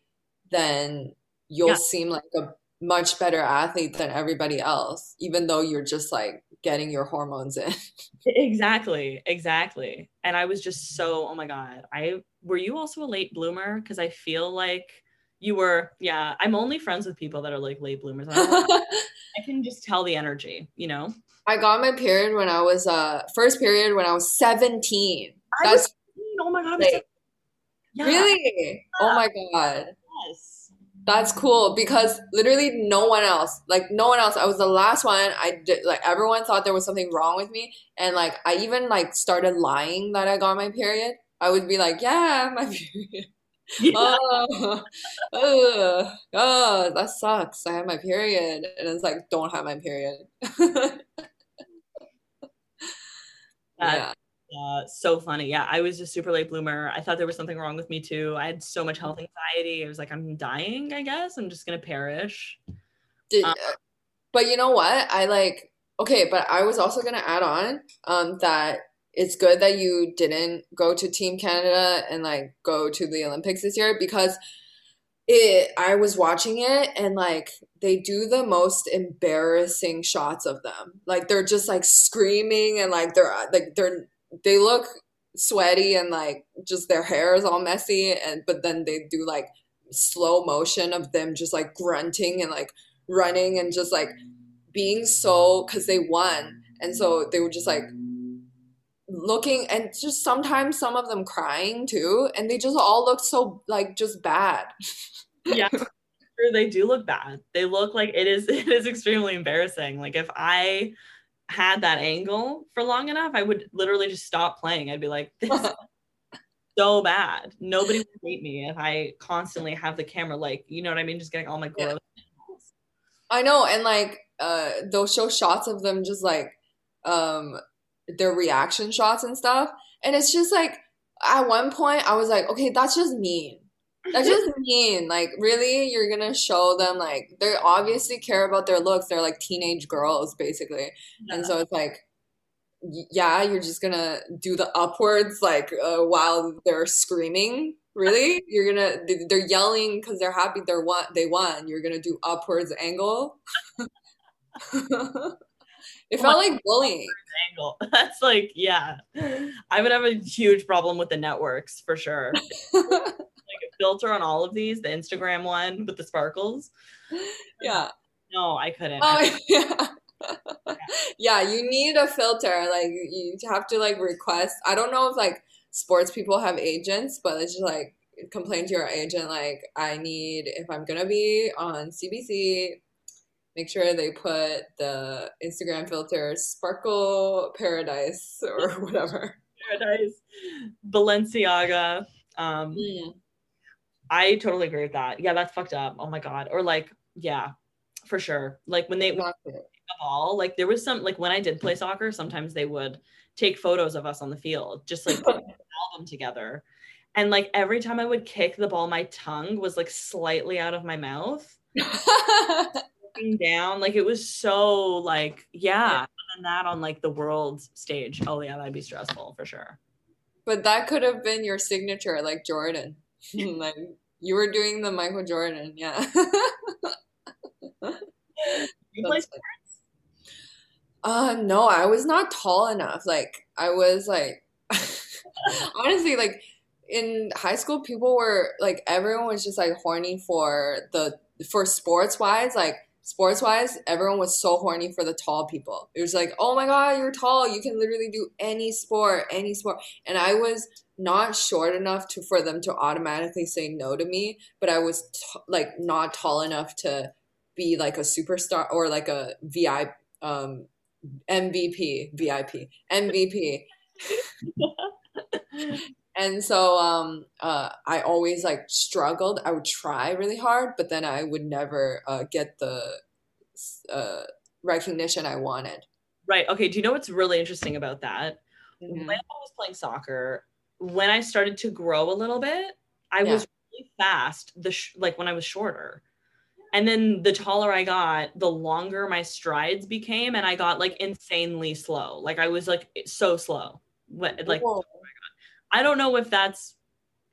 S2: then you'll yeah. seem like a much better athlete than everybody else, even though you're just like getting your hormones in.
S1: exactly, exactly. And I was just so, oh my God. I were you also a late bloomer? Because I feel like you were, yeah. I'm only friends with people that are like late bloomers. I, I can just tell the energy, you know?
S2: I got my period when I was uh first period when I was 17. I That's was, oh my god. Like, yeah. Really? Oh my god. Yes. That's cool because literally no one else, like no one else. I was the last one. I did like everyone thought there was something wrong with me, and like I even like started lying that I got my period. I would be like, "Yeah, my period." Yeah. oh, oh, oh, that sucks. I have my period, and it's like, don't have my period.
S1: yeah uh, so funny. Yeah, I was a super late bloomer. I thought there was something wrong with me too. I had so much health anxiety. I was like, I'm dying. I guess I'm just gonna perish.
S2: Did, um, but you know what? I like. Okay, but I was also gonna add on um, that it's good that you didn't go to Team Canada and like go to the Olympics this year because it I was watching it and like they do the most embarrassing shots of them. Like they're just like screaming and like they're uh, like they're they look sweaty and like just their hair is all messy and but then they do like slow motion of them just like grunting and like running and just like being so because they won and so they were just like looking and just sometimes some of them crying too and they just all look so like just bad
S1: yeah they do look bad they look like it is it is extremely embarrassing like if i had that angle for long enough, I would literally just stop playing. I'd be like, this is so bad. Nobody would hate me if I constantly have the camera, like, you know what I mean? Just getting all my gross. Yeah.
S2: I know. And like, uh, they'll show shots of them just like, um, their reaction shots and stuff. And it's just like, at one point, I was like, okay, that's just mean. That's just mean. Like, really, you're gonna show them like they obviously care about their looks. They're like teenage girls, basically, yeah. and so it's like, yeah, you're just gonna do the upwards like uh, while they're screaming. Really, you're gonna they're yelling because they're happy they're won they won. You're gonna do upwards angle. It felt like bullying.
S1: Angle. That's like, yeah. I would have a huge problem with the networks for sure. Like a filter on all of these, the Instagram one with the sparkles.
S2: Yeah.
S1: No, I couldn't. Oh,
S2: yeah. yeah, you need a filter. Like you have to like request. I don't know if like sports people have agents, but it's just like complain to your agent like I need if I'm gonna be on CBC, make sure they put the Instagram filter sparkle paradise or whatever.
S1: Paradise, Balenciaga. Um, mm. I totally agree with that. Yeah, that's fucked up. Oh my god. Or like, yeah, for sure. Like when they exactly. ball, like there was some like when I did play soccer, sometimes they would take photos of us on the field, just like put album together. And like every time I would kick the ball, my tongue was like slightly out of my mouth. looking down. Like it was so like, yeah. yeah. And that on like the world stage. Oh yeah, that'd be stressful for sure.
S2: But that could have been your signature, like Jordan. like you were doing the Michael Jordan, yeah. you play sports? Uh no, I was not tall enough. Like I was like honestly like in high school people were like everyone was just like horny for the for sports wise like sports wise everyone was so horny for the tall people. It was like oh my god you're tall. You can literally do any sport any sport. And i was not short enough to for them to automatically say no to me but i was t- like not tall enough to be like a superstar or like a VIP, um mvp vip mvp and so um, uh, I always like struggled. I would try really hard, but then I would never uh, get the uh, recognition I wanted.
S1: Right. Okay. Do you know what's really interesting about that? Mm-hmm. When I was playing soccer, when I started to grow a little bit, I yeah. was really fast. The sh- like when I was shorter, and then the taller I got, the longer my strides became, and I got like insanely slow. Like I was like so slow. What Like Whoa. I don't know if that's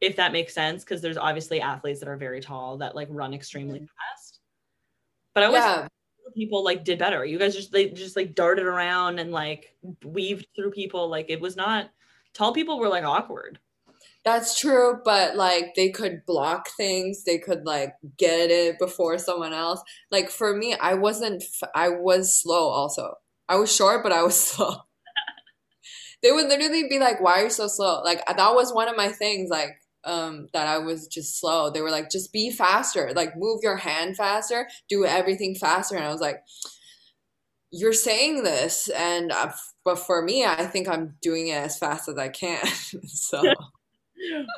S1: if that makes sense because there's obviously athletes that are very tall that like run extremely mm-hmm. fast. But I was yeah. people like did better. You guys just they just like darted around and like weaved through people. Like it was not tall people were like awkward.
S2: That's true, but like they could block things, they could like get it before someone else. Like for me, I wasn't I was slow also. I was short, but I was slow they would literally be like, "Why are you so slow?" Like that was one of my things. Like um, that I was just slow. They were like, "Just be faster. Like move your hand faster. Do everything faster." And I was like, "You're saying this, and uh, but for me, I think I'm doing it as fast as I can." so.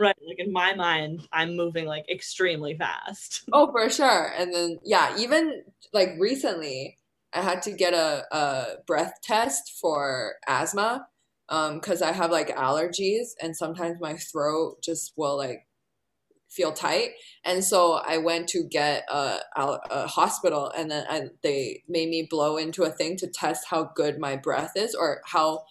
S1: right like in my mind i'm moving like extremely fast
S2: oh for sure and then yeah even like recently i had to get a, a breath test for asthma because um, I have like allergies and sometimes my throat just will like feel tight. And so I went to get a, a hospital and then I, they made me blow into a thing to test how good my breath is or how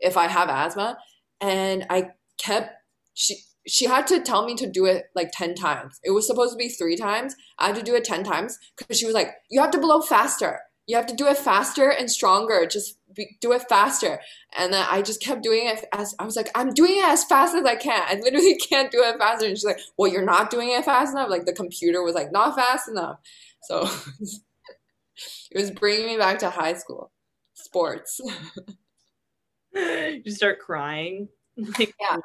S2: if I have asthma. And I kept she she had to tell me to do it like 10 times. It was supposed to be three times. I had to do it 10 times because she was like, you have to blow faster. You have to do it faster and stronger. Just be, do it faster. And then I just kept doing it as I was like, I'm doing it as fast as I can. I literally can't do it faster. And she's like, Well, you're not doing it fast enough. Like the computer was like, Not fast enough. So it was bringing me back to high school sports.
S1: you start crying. yeah.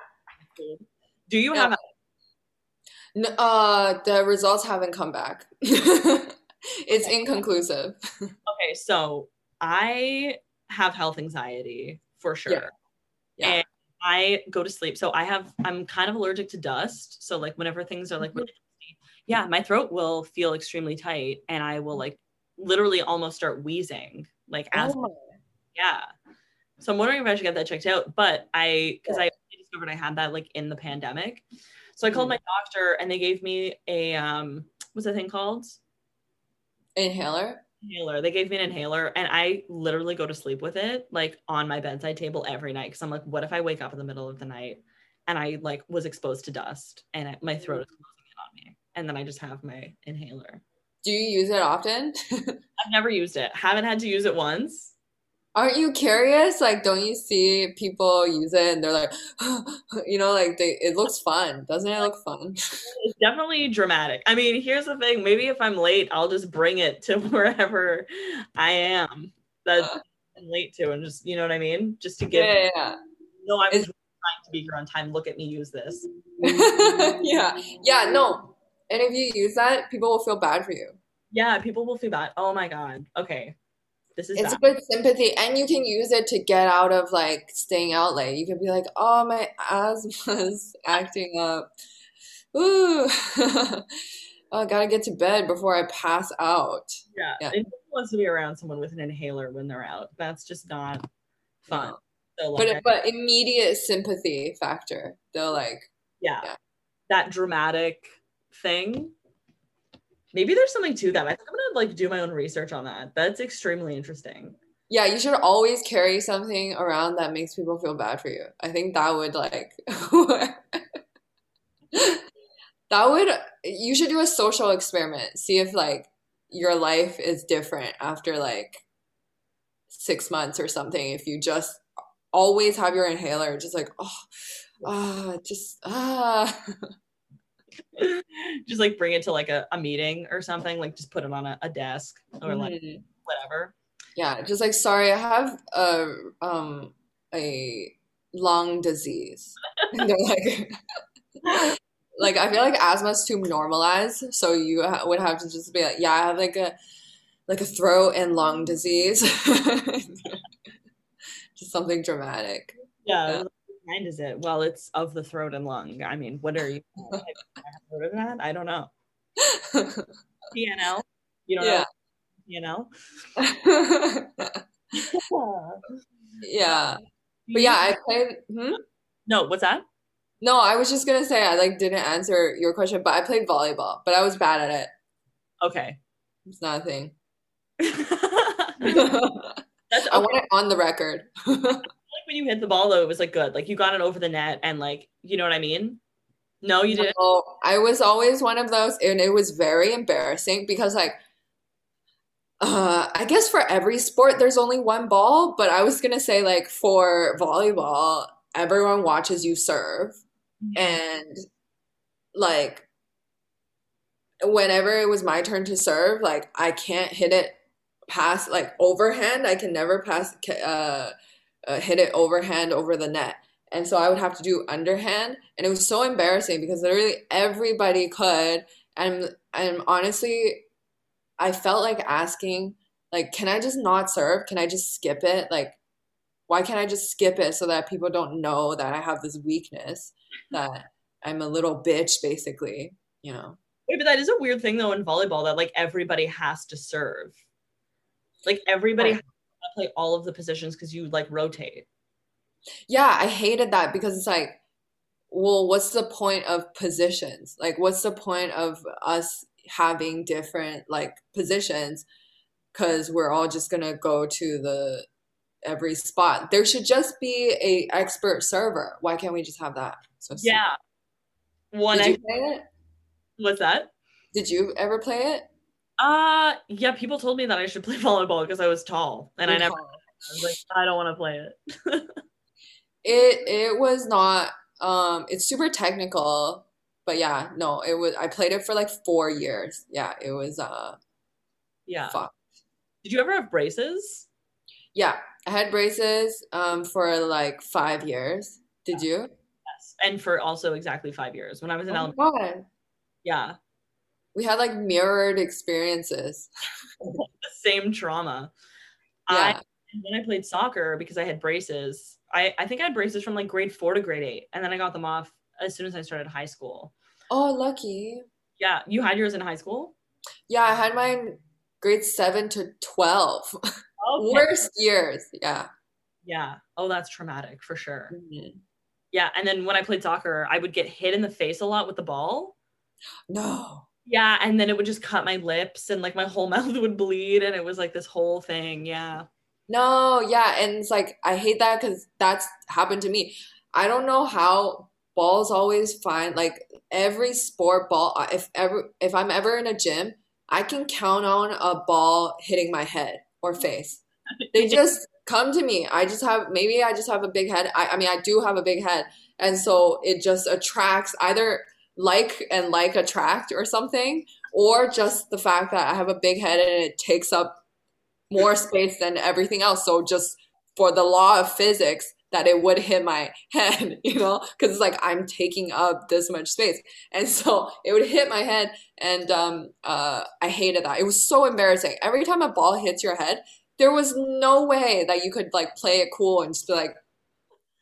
S1: Do you yeah. have?
S2: No, uh, the results haven't come back. it's inconclusive.
S1: Okay, so I have health anxiety for sure. Yeah. yeah. And I go to sleep. So I have, I'm kind of allergic to dust. So like whenever things are like mm-hmm. really yeah, my throat will feel extremely tight and I will like literally almost start wheezing. Like as oh. yeah. So I'm wondering if I should get that checked out. But I because. I discovered I had that like in the pandemic. So I called mm-hmm. my doctor and they gave me a um what's that thing called?
S2: Inhaler
S1: inhaler. They gave me an inhaler and I literally go to sleep with it like on my bedside table every night because I'm like, what if I wake up in the middle of the night and I like was exposed to dust and I, my mm-hmm. throat is closing in on me and then I just have my inhaler.
S2: Do you use it often?
S1: I've never used it. Haven't had to use it once.
S2: Aren't you curious? Like, don't you see people use it and they're like, you know, like they, it looks fun. Doesn't it look fun?
S1: It's definitely dramatic. I mean, here's the thing. Maybe if I'm late, I'll just bring it to wherever I am that uh, I'm late to and just, you know what I mean? Just to give, yeah, yeah. no, I'm trying to be here on time. Look at me use this.
S2: yeah. Yeah. No. And if you use that, people will feel bad for you.
S1: Yeah. People will feel bad. Oh my God. Okay this is
S2: it's a good sympathy and you can use it to get out of like staying out late. You can be like oh my asthma's acting up. Ooh. Oh, i gotta get to bed before i pass out.
S1: Yeah, yeah. it wants to be around someone with an inhaler when they're out. That's just not fun. No.
S2: so, like, but but immediate sympathy factor. They're like
S1: yeah, yeah. That dramatic thing maybe there's something to that. I think I'm gonna like do my own research on that. That's extremely interesting.
S2: Yeah, you should always carry something around that makes people feel bad for you. I think that would like that would you should do a social experiment. See if like your life is different after like six months or something if you just always have your inhaler just like oh ah just ah
S1: just like bring it to like a, a meeting or something like just put it on a, a desk or like mm-hmm. whatever
S2: yeah just like sorry i have a um a lung disease and they're like like i feel like asthma is too normalized so you ha- would have to just be like yeah i have like a like a throat and lung disease just something dramatic
S1: yeah, yeah. Kind is it? Well, it's of the throat and lung. I mean, what are you? heard of that? I don't know. PNL. You don't yeah. know
S2: PNL. yeah, but yeah, I played. Hmm?
S1: No, what's that?
S2: No, I was just gonna say I like didn't answer your question, but I played volleyball, but I was bad at it.
S1: Okay,
S2: it's not a thing. That's okay. I want it on the record.
S1: When you hit the ball though, it was like good. Like you got it over the net and like you know what I mean? No, you didn't.
S2: No, I was always one of those, and it was very embarrassing because like uh, I guess for every sport there's only one ball, but I was gonna say like for volleyball, everyone watches you serve, mm-hmm. and like whenever it was my turn to serve, like I can't hit it pass like overhand. I can never pass uh, uh, hit it overhand over the net. And so I would have to do underhand, and it was so embarrassing because literally everybody could. And and honestly, I felt like asking, like, can I just not serve? Can I just skip it? Like, why can't I just skip it so that people don't know that I have this weakness that I'm a little bitch, basically, you know?
S1: Wait, but that is a weird thing though in volleyball that like everybody has to serve. Like everybody has play all of the positions because you like rotate.
S2: Yeah, I hated that because it's like, well, what's the point of positions? Like, what's the point of us having different like positions? Because we're all just gonna go to the every spot. There should just be a expert server. Why can't we just have that?
S1: So yeah.
S2: One. Did you play it?
S1: What's that?
S2: Did you ever play it?
S1: Uh yeah, people told me that I should play volleyball because I was tall, and You're I never. Tall. I was like, I don't want to play it.
S2: it it was not. Um, it's super technical, but yeah, no, it was. I played it for like four years. Yeah, it was. Uh,
S1: yeah. Fun. Did you ever have braces?
S2: Yeah, I had braces um for like five years. Did you?
S1: Yes, and for also exactly five years when I was in oh elementary. Yeah,
S2: we had like mirrored experiences.
S1: The same trauma. Yeah. I, when I played soccer, because I had braces, I, I think I had braces from like grade four to grade eight. And then I got them off as soon as I started high school.
S2: Oh, lucky.
S1: Yeah. You had yours in high school?
S2: Yeah, I had mine grade seven to 12. Okay. Worst years. Yeah.
S1: Yeah. Oh, that's traumatic for sure. Mm-hmm. Yeah. And then when I played soccer, I would get hit in the face a lot with the ball.
S2: No.
S1: Yeah, and then it would just cut my lips and like my whole mouth would bleed and it was like this whole thing. Yeah.
S2: No, yeah, and it's like I hate that cuz that's happened to me. I don't know how balls always find like every sport ball uh, if ever if I'm ever in a gym, I can count on a ball hitting my head or face. They just come to me. I just have maybe I just have a big head. I, I mean I do have a big head. And so it just attracts either like and like attract or something, or just the fact that I have a big head and it takes up more space than everything else. So just for the law of physics, that it would hit my head, you know, because it's like I'm taking up this much space, and so it would hit my head, and um, uh, I hated that. It was so embarrassing. Every time a ball hits your head, there was no way that you could like play it cool and just be like,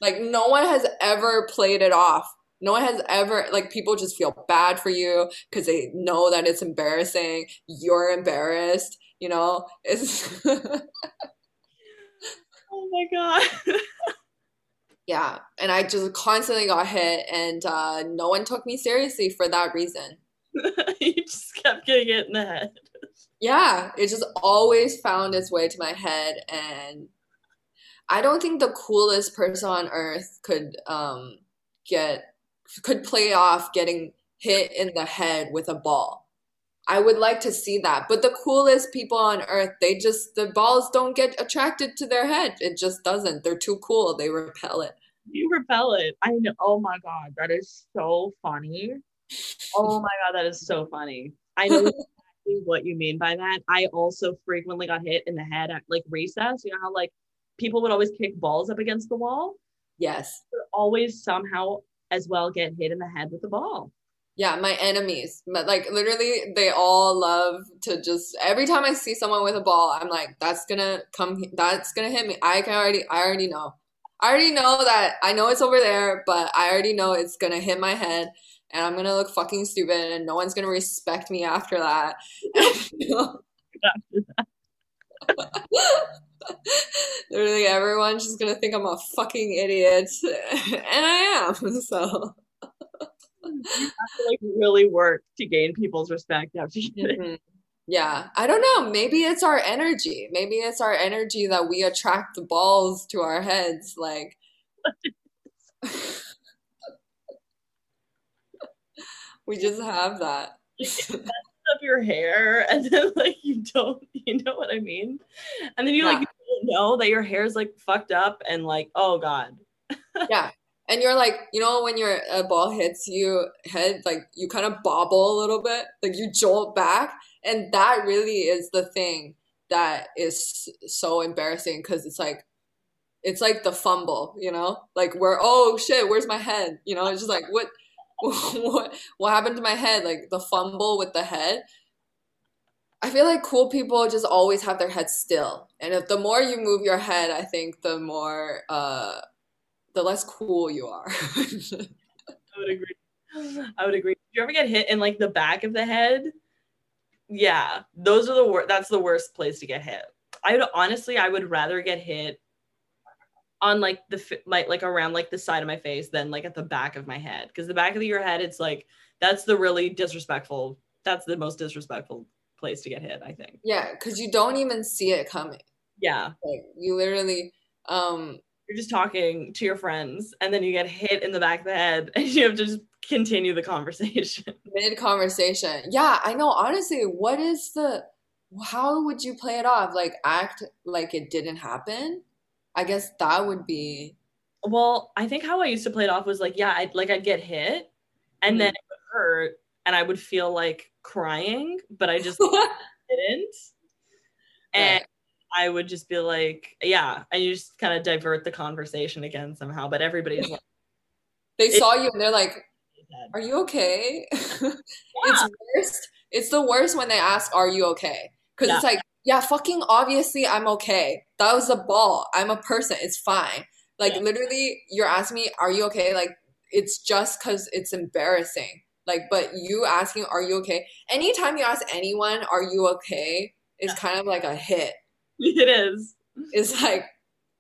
S2: like no one has ever played it off no one has ever like people just feel bad for you because they know that it's embarrassing. You're embarrassed you know? It's
S1: oh my god.
S2: Yeah and i just constantly got hit and uh, no one took me seriously for that reason.
S1: You just kept getting hit in the head.
S2: Yeah it just always found its way to my head and i don't think the coolest person on earth could um, get could play off getting hit in the head with a ball. I would like to see that. But the coolest people on earth, they just the balls don't get attracted to their head. It just doesn't. They're too cool. They repel it.
S1: You repel it. I know. Oh my god, that is so funny. Oh my god, that is so funny. I know exactly what you mean by that. I also frequently got hit in the head at like recess. You know how like people would always kick balls up against the wall?
S2: Yes.
S1: always somehow as well get hit in the head with the ball.
S2: Yeah, my enemies. Like literally they all love to just every time I see someone with a ball, I'm like, that's gonna come that's gonna hit me. I can already I already know. I already know that I know it's over there, but I already know it's gonna hit my head and I'm gonna look fucking stupid and no one's gonna respect me after that. Literally everyone's just gonna think I'm a fucking idiot. And I am, so
S1: you like really work to gain people's respect after you
S2: mm-hmm. Yeah, I don't know. Maybe it's our energy. Maybe it's our energy that we attract the balls to our heads. Like, we just have that.
S1: Up your hair, and then like you don't, you know what I mean? And then you yeah. like you don't know that your hair is like fucked up, and like, oh god.
S2: yeah, and you're like, you know, when your a ball hits you head, like you kind of bobble a little bit, like you jolt back, and that really is the thing that is so embarrassing because it's like, it's like the fumble, you know, like where oh shit, where's my head? You know, it's just like what, what, what happened to my head? Like the fumble with the head. I feel like cool people just always have their head still, and if the more you move your head, I think the more. uh the less cool you are.
S1: I would agree. I would agree. Do you ever get hit in like the back of the head? Yeah, those are the worst. That's the worst place to get hit. I would honestly, I would rather get hit on like the like like around like the side of my face than like at the back of my head because the back of your head, it's like that's the really disrespectful. That's the most disrespectful place to get hit. I think.
S2: Yeah, because you don't even see it coming.
S1: Yeah,
S2: like you literally um
S1: you're just talking to your friends and then you get hit in the back of the head and you have to just continue the conversation
S2: mid conversation yeah i know honestly what is the how would you play it off like act like it didn't happen i guess that would be
S1: well i think how i used to play it off was like yeah I'd, like i'd get hit and mm-hmm. then it would hurt and i would feel like crying but i just didn't and right. I would just be like, yeah, and you just kind of divert the conversation again somehow. But everybody's like,
S2: they saw you and they're like, "Are you okay?" Yeah. it's worst. It's the worst when they ask, "Are you okay?" Because yeah. it's like, yeah, fucking obviously I'm okay. That was a ball. I'm a person. It's fine. Like yeah. literally, you're asking me, "Are you okay?" Like it's just because it's embarrassing. Like, but you asking, "Are you okay?" Anytime you ask anyone, "Are you okay?" is kind of like a hit
S1: It is.
S2: It's like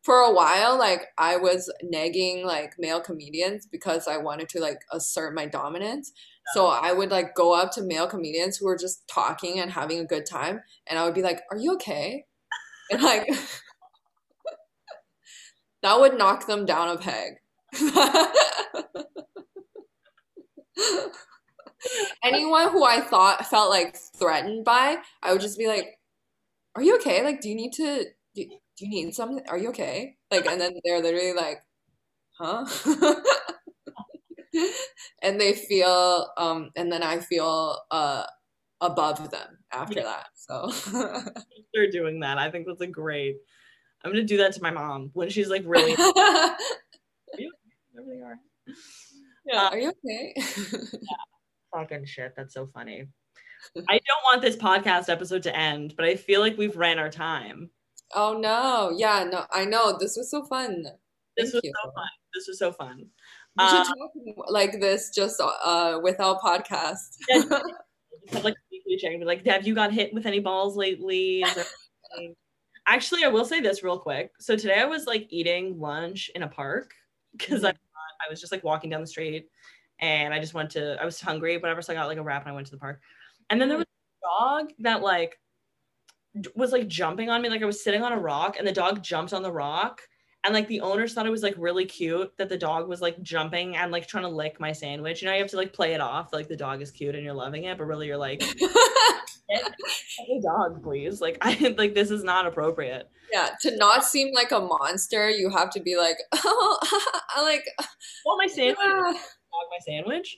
S2: for a while, like I was nagging like male comedians because I wanted to like assert my dominance. Yeah. So I would like go up to male comedians who were just talking and having a good time, and I would be like, "Are you okay?" And like that would knock them down a peg. Anyone who I thought felt like threatened by, I would just be like, are you okay? Like, do you need to, do, do you need something? Are you okay? Like, and then they're literally like, huh? and they feel, um, and then I feel, uh, above them after yeah. that. So
S1: they're doing that. I think that's a great. I'm gonna do that to my mom when she's like really.
S2: Everything all right? Yeah. Uh, are you okay?
S1: yeah. Fucking shit. That's so funny. I don't want this podcast episode to end, but I feel like we've ran our time.
S2: Oh no. Yeah, no, I know. This was so fun.
S1: This Thank was you. so fun. This was so fun.
S2: We should uh, talk like this just uh without podcast.
S1: have like weekly check be like, have you got hit with any balls lately? Actually, I will say this real quick. So today I was like eating lunch in a park because mm-hmm. I I was just like walking down the street and I just went to I was hungry, whatever. So I got like a wrap and I went to the park. And then there was a dog that like was like jumping on me. Like I was sitting on a rock and the dog jumped on the rock and like the owners thought it was like really cute that the dog was like jumping and like trying to lick my sandwich. You know, you have to like play it off like the dog is cute and you're loving it, but really you're like, hey dog, please. Like I like this is not appropriate.
S2: Yeah, to not seem like a monster, you have to be like, oh, I like,
S1: want my sandwich. Dog, my sandwich.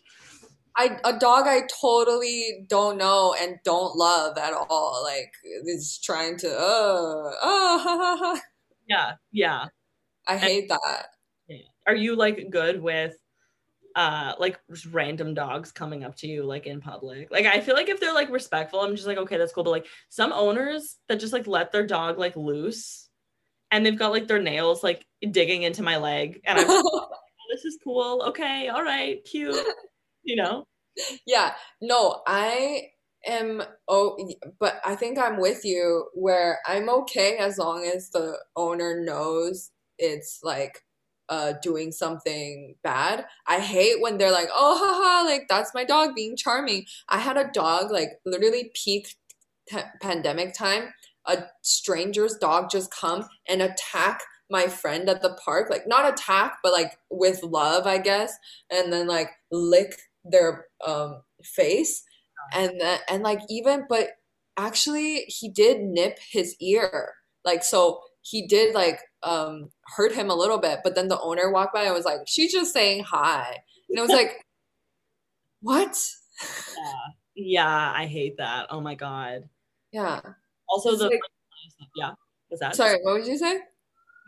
S2: I a dog I totally don't know and don't love at all. Like is trying to, uh, oh, ha, ha, ha.
S1: yeah, yeah.
S2: I hate and, that.
S1: Are you like good with uh like random dogs coming up to you like in public? Like I feel like if they're like respectful, I'm just like, okay, that's cool. But like some owners that just like let their dog like loose and they've got like their nails like digging into my leg and I'm like, oh, this is cool. Okay, all right, cute. You know?
S2: Yeah. No, I am oh but I think I'm with you where I'm okay as long as the owner knows it's like uh doing something bad. I hate when they're like, "Oh, haha, like that's my dog being charming." I had a dog like literally peak t- pandemic time. A stranger's dog just come and attack my friend at the park, like not attack, but like with love, I guess, and then like lick their um face. And and like even but actually he did nip his ear. Like so he did like um hurt him a little bit but then the owner walked by and was like she's just saying hi. And it was like what?
S1: Yeah. yeah i hate that. Oh my god.
S2: Yeah.
S1: Also it's the like, yeah was that?
S2: Sorry what would you say?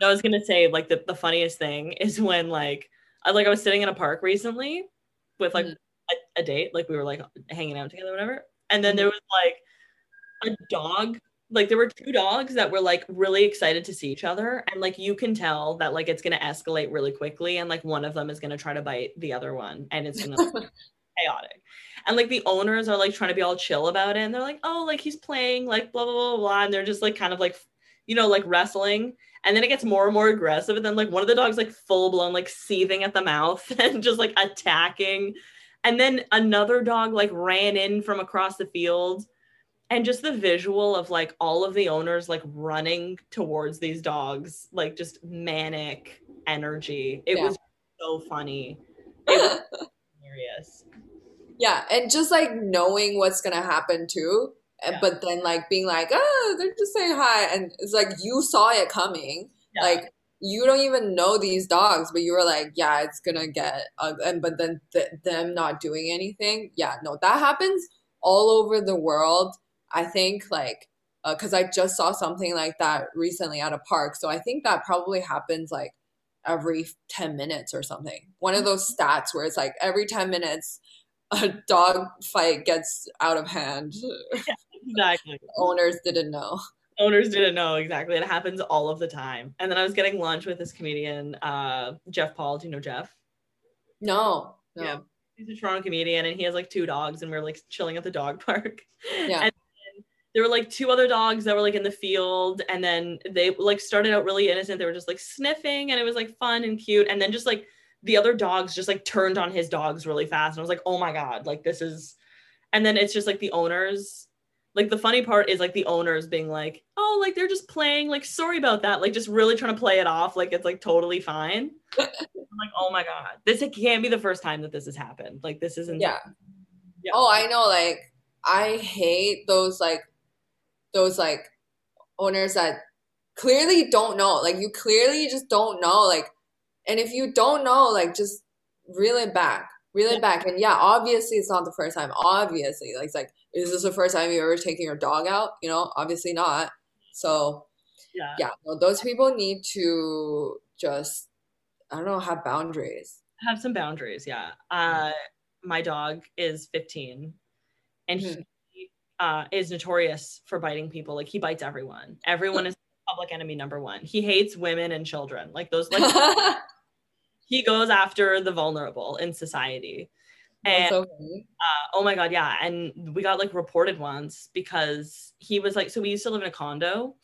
S1: No i was gonna say like the, the funniest thing is when like I like I was sitting in a park recently with like mm. A, a, date, like we were like hanging out together, whatever. And then mm. there was like a dog like there were two dogs that were like really excited to see each other. And like you can tell that like it's going to escalate really quickly. And like one of them is going to try to bite the other one. And it's going to chaotic. And like the owners are like trying to be all chill about it. And they're like oh like he's playing like blah blah blah blah. And they're just like kind of like you know like wrestling. And then it gets more and more aggressive. And then like one of the dogs like full blown like seething at the mouth and just like attacking and then another dog like ran in from across the field and just the visual of like all of the owners like running towards these dogs like just manic energy it yeah. was so funny it was hilarious
S2: yeah and just like knowing what's gonna happen too eh, yeah. but then like being like oh they're just saying hi and it's like you saw it coming yeah. like you don't even know these dogs but you were like yeah it's gonna get uh, and but then th- them not doing anything yeah no that happens all over the world I think like because uh, I just saw something like that recently at a park. So I think that probably happens like every 10 minutes or something. One of those stats where it's like every 10 minutes a dog fight gets out of hand.
S1: Yeah, exactly.
S2: Owners didn't know.
S1: Owners didn't know exactly. It happens all of the time. And then I was getting lunch with this comedian, uh, Jeff Paul. Do you know Jeff?
S2: No.
S1: no. Yeah. He's a Toronto comedian and he has like two dogs and we're like chilling at the dog park.
S2: Yeah.
S1: And there were like two other dogs that were like in the field and then they like started out really innocent they were just like sniffing and it was like fun and cute and then just like the other dogs just like turned on his dogs really fast and i was like oh my god like this is and then it's just like the owners like the funny part is like the owners being like oh like they're just playing like sorry about that like just really trying to play it off like it's like totally fine i'm like oh my god this can't be the first time that this has happened like this isn't
S2: yeah. yeah oh i know like i hate those like those like owners that clearly don't know. Like you clearly just don't know. Like, and if you don't know, like just reel it back, reel it back. And yeah, obviously it's not the first time. Obviously, like it's like, is this the first time you're ever taken your dog out? You know, obviously not. So yeah, yeah, well, those people need to just, I don't know, have boundaries.
S1: Have some boundaries. Yeah. Uh, my dog is 15 and mm-hmm. he uh, is notorious for biting people. Like he bites everyone. Everyone is public enemy number one. He hates women and children. Like those. Like he goes after the vulnerable in society. And so uh, oh my god, yeah. And we got like reported once because he was like, so we used to live in a condo.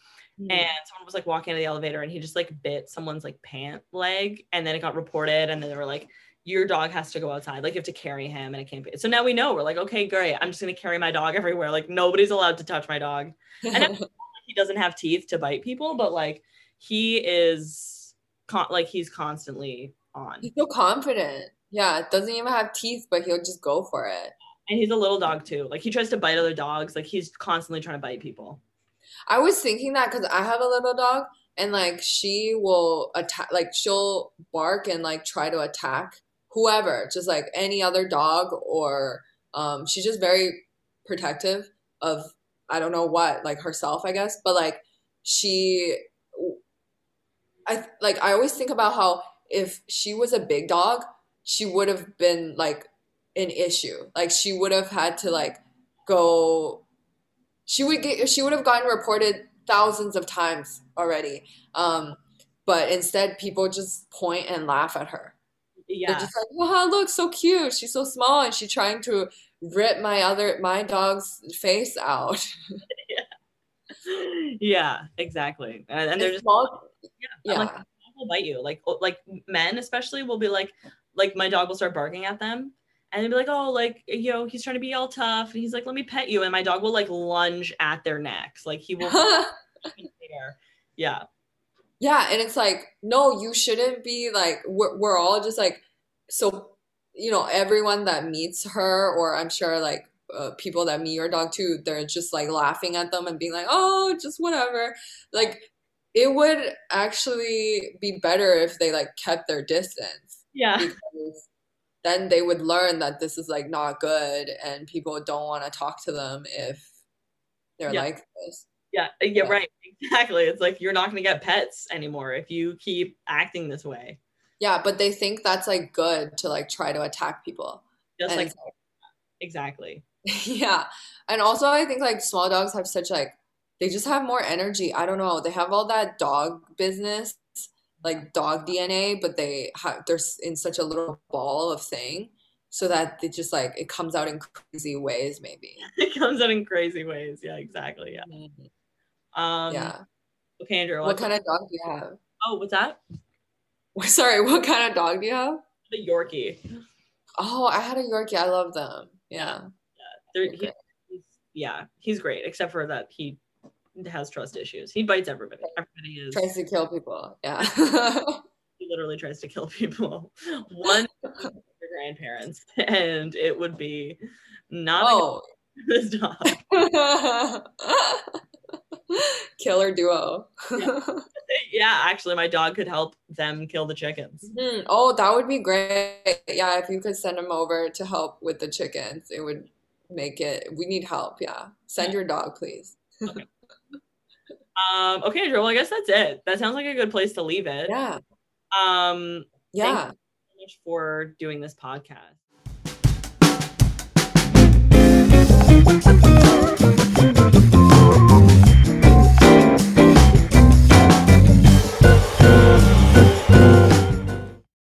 S1: Mm. And someone was like walking into the elevator and he just like bit someone's like pant leg and then it got reported and then they were like your dog has to go outside. Like you have to carry him and it can't be. So now we know we're like, okay, great. I'm just going to carry my dog everywhere. Like nobody's allowed to touch my dog. And he doesn't have teeth to bite people, but like he is con- like he's constantly on.
S2: He's so confident. Yeah, doesn't even have teeth, but he'll just go for it.
S1: And he's a little dog too. Like he tries to bite other dogs. Like he's constantly trying to bite people.
S2: I was thinking that because I have a little dog, and like she will attack, like she'll bark and like try to attack whoever, just like any other dog, or um, she's just very protective of I don't know what, like herself, I guess. But like she, I like I always think about how if she was a big dog, she would have been like an issue. Like she would have had to like go. She would get. She would have gotten reported thousands of times already. Um, but instead, people just point and laugh at her. Yeah. They're just like, wow, look, so cute. She's so small, and she's trying to rip my other my dog's face out.
S1: yeah. yeah, exactly. And, and they're just small. Yeah, yeah. Like, will bite you. Like like men especially will be like like my dog will start barking at them and they'll be like, oh, like, you know, he's trying to be all tough. And he's like, let me pet you. And my dog will like lunge at their necks. Like he will. yeah.
S2: Yeah. And it's like, no, you shouldn't be like, we're, we're all just like, so, you know, everyone that meets her, or I'm sure like uh, people that meet your dog too, they're just like laughing at them and being like, oh, just whatever. Like, it would actually be better if they like kept their distance.
S1: Yeah.
S2: Then they would learn that this is like not good and people don't want to talk to them if they're
S1: yeah.
S2: like this.
S1: Yeah, uh, yeah, yeah, right. Exactly. It's like you're not going to get pets anymore if you keep acting this way.
S2: Yeah, but they think that's like good to like try to attack people.
S1: Just and like exactly.
S2: yeah. And also I think like small dogs have such like they just have more energy. I don't know. They have all that dog business like dog DNA, but they have they're in such a little ball of thing, so that it just like it comes out in crazy ways. Maybe
S1: it comes out in crazy ways. Yeah, exactly. Yeah. Mm-hmm. Um,
S2: yeah.
S1: Okay, Andrew.
S2: What kind of dog do you have?
S1: Oh, what's that?
S2: Sorry, what kind of dog do you have?
S1: The Yorkie.
S2: Oh, I had a Yorkie. I love them. Yeah.
S1: Yeah. He, he's, yeah, he's great, except for that he has trust issues. He bites everybody. Everybody is
S2: tries to kill people. Yeah.
S1: he literally tries to kill people. One your grandparents, and it would be not oh. this dog.
S2: Killer duo.
S1: yeah. yeah. actually, my dog could help them kill the chickens.
S2: Mm-hmm. Oh, that would be great. Yeah, if you could send him over to help with the chickens, it would make it. We need help. Yeah, send yeah. your dog, please. Okay.
S1: Um, okay, Andrew. Well, I guess that's it. That sounds like a good place to leave it.
S2: Yeah.
S1: Um,
S2: yeah.
S1: Thank so much for doing this podcast.